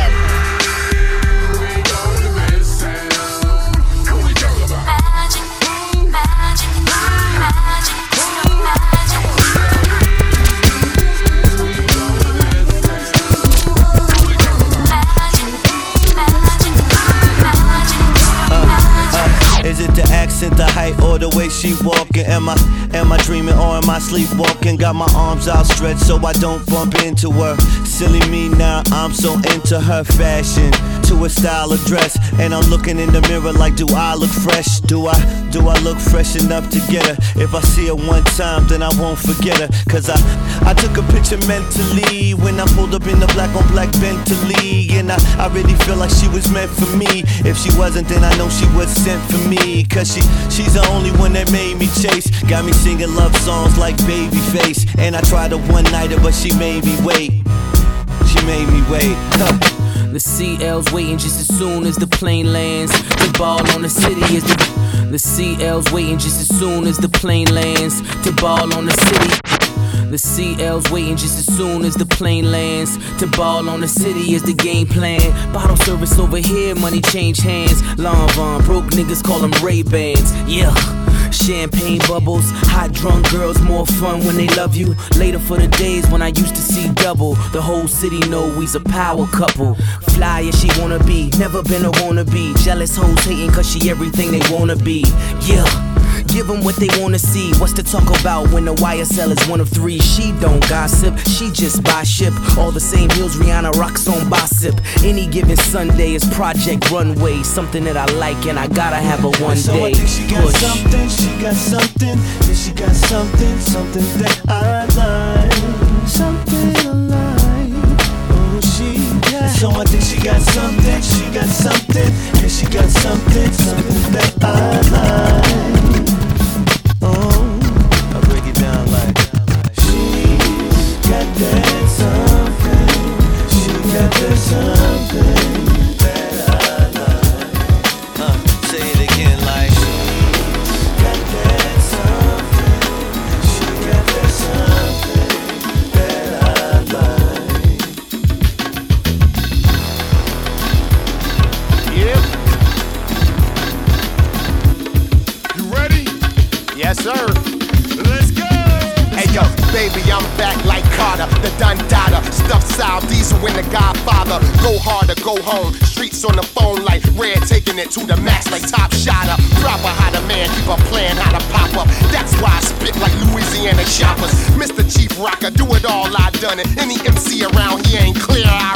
it the accent, the height, or the way she walking? Am I, am I dreaming or am I sleepwalking? Got my arms outstretched so I don't bump into her. Silly me now, I'm so into her fashion, to her style of dress, and I'm looking in the mirror like, do I look fresh? Do I, do I look fresh enough to get her? If I see her one time, then I won't forget her. Cause I, I took a picture mentally when I pulled up in the black on black Bentley, and I, I really feel like she was meant for me. If she wasn't, then I know she was sent for me. Cause she, she's the only one that made me chase. Got me singing love songs like Babyface. And I tried to one nighter, but she made me wait. She made me wait. Huh. The CL's waiting just as soon as the plane lands. The ball on the city is the. The CL's waiting just as soon as the plane lands. To ball on the city. The CL's waiting just as soon as the plane lands. To ball on the city is the game plan. Bottle service over here, money change hands. Long Von, broke niggas call them Ray Bans. Yeah. Champagne bubbles, hot drunk girls, more fun when they love you. Later for the days when I used to see double. The whole city know we's a power couple. Fly as she wanna be, never been a wannabe. Jealous hoes hating cause she everything they wanna be. Yeah. Give them what they wanna see. What's to talk about when the YSL is one of three? She don't gossip, she just buy ship. All the same heels Rihanna rocks on Bossip. Any given Sunday is Project Runway. Something that I like and I gotta have a one So I think she got push. something, she got something, yeah, she got something, something that I like, something I like. Oh, she got. So I think she got something, she got something, yeah, she got something, something that I like. Got that something, she got that something Go harder, go home. Streets on the phone like red, taking it to the max like Top Shotter. Proper how the man keep a plan how to pop up. That's why I spit like Louisiana choppers. Mr. Chief Rocker, do it all, I done it. Any MC around here ain't clear, I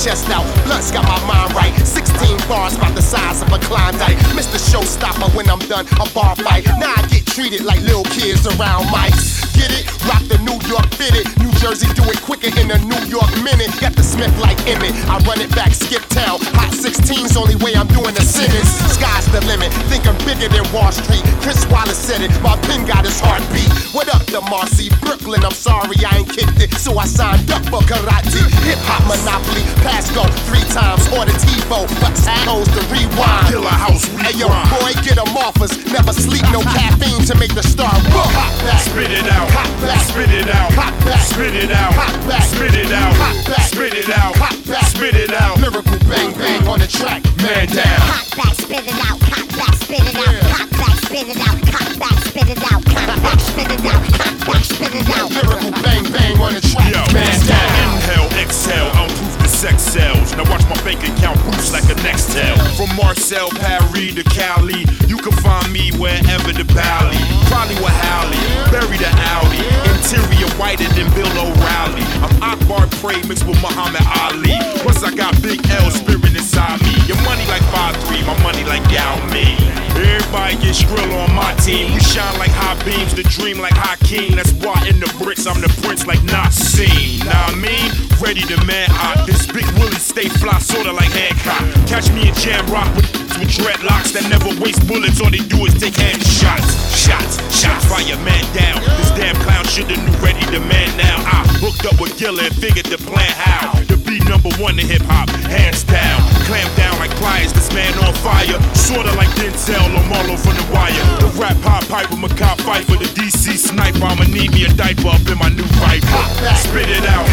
chest out, blood's got my mind right. 16 bars about the size of a Klondike. Mr. Showstopper when I'm done, a bar fight. Now I get treated like little kids around mics. Get it? Rock the New York fitted. New Jersey do it quicker in a New York minute. Got the Smith like Emmitt. I run it back, skip town. Hot 16's only way I'm doing the sentence. Sky's the limit. Think I'm bigger than Wall Street. Chris Wallace said it. My pen got his heartbeat. What up, the Marcy? Brooklyn, I'm sorry I ain't kicked it. So I signed up for karate. Hip hop monopoly. Pass go three times. Or the TiVo. But goes the rewind. Gilla House Hey yo, Rewind. boy, get 'em off us. Never sleep, no caffeine to make the star rock. Hot back. Spit it out. Hot back. Spit it out. Hot back. Spit it out. Hot back. Spit it out. Hot back. Spit it out. Hot back. Spit it out. Lyrical bang bang on the track. Man down. Cock back, spit it out, cock back, spit it out, cock back, spit it out, cock back, spit it out, cock back, spit it out, cock back, spit it out. Lyrical bang bang on the track. Yo, Man down. inhale, exhale, I'm proof the sex cells. Now watch my bank account boost like a Nextel. From Marseille, Paris to Cali, you can find me wherever the valley. Probably with Halle, bury the Audi. Interior whiter than Bill O'Reilly. I'm Akbar Pray mixed with Muhammad Ali. Plus I got Big L spirit inside me. Your money like 5-3, my money like Yao Ming. Everybody get skrill on my team. We shine like high beams, the dream like Hakeem. That's why in the bricks, I'm the prince like Naseem. Nah, I mean, ready to man out. This big Willie stay fly, sorta like Hancock. Catch me in Jam Rock with, with dreadlocks that never waste bullets. All they do is take headshots. Shots, shots, shots. fire man down. This damn clown shoulda knew ready to man now. I hooked up with Gilla and figured the plan how to be number one in hip hop, hands down. Clamp down like pliers, this man on fire. Sorta like Denzel or Marlo from the wire. The rap pop pipe with Makai Pfeiffer, the DC sniper. I'ma need me a diaper up in my new Viper. Spit it out,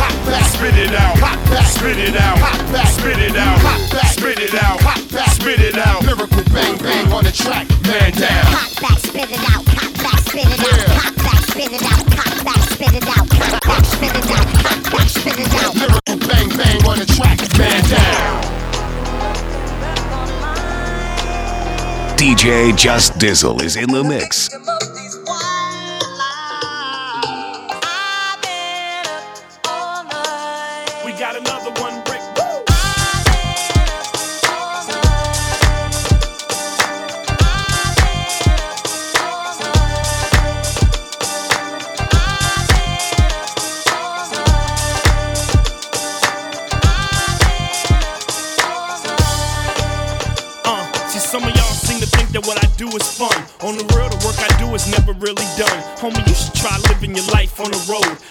spit it out, spit it out, spit it out, spit it out, spit it out. Lyrical bang bang on the track, man down. Cock back, spit it out, cock back, spit it out, cock back, spit it out, cock back, spit it out, cock back, spit it out, cock back, spit it out. Bang on the track, man down. DJ Just Dizzle is in the mix.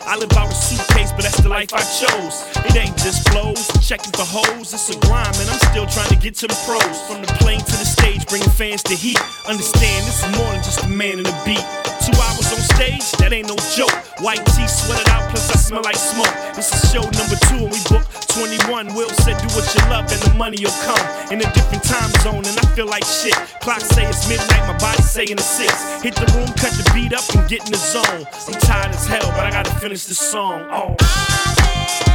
I live out a suitcase, but that's the life I chose. It ain't just flows, checking for hoes. It's a grind, and I'm still trying to get to the pros. From the plane to the stage, bringing fans to heat. Understand, this is more than just a man and a beat. Two hours on stage, that ain't no joke. White tee sweated out, plus I smell like smoke. This is show number two, and we booked 21. Will said, do what you love, and the money will come. In a different time zone, and I feel like shit. Clock say it's midnight, my body saying it's six. Hit the room, cut the beat up, and get in the zone. I'm tired as hell, but I gotta finish this song. Oh.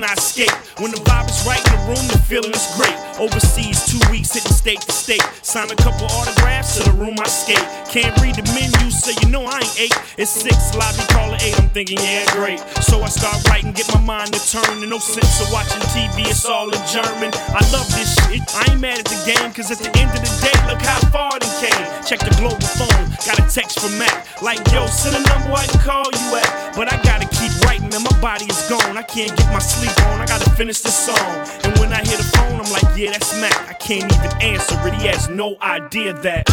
When I escape. When the vibe is right in the room, the feeling is great. Overseas, two weeks hitting state to state. Sign a couple autographs to the room I skate. Can't read the menu, so you know I ain't eight. It's six, lobby call it eight. I'm thinking, yeah, great. So I start writing, get my mind to turn. And no sense of watching TV, it's all in German. I love this shit. I ain't mad at the game, cause at the end of the day, look how far they came. Check the global phone, got a text from Mac. Like, yo, send a number I can call you at. But I gotta keep writing, and my body is gone. I can't get my sleep on, I gotta finish the song. And when I hear the phone, I'm like, yeah, that's Mac. I can't even answer it, he has no idea that.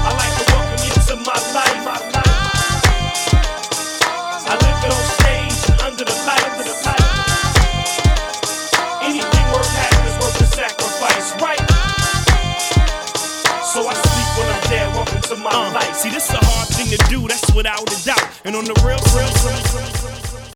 I like to welcome you to my life. I live it on stage and under the light. Under the light. Anything worth having is worth the sacrifice, right? So I sleep when I'm dead. Welcome to my uh, life. See, this is a hard thing to do, that's without a doubt. And on the real, real, real,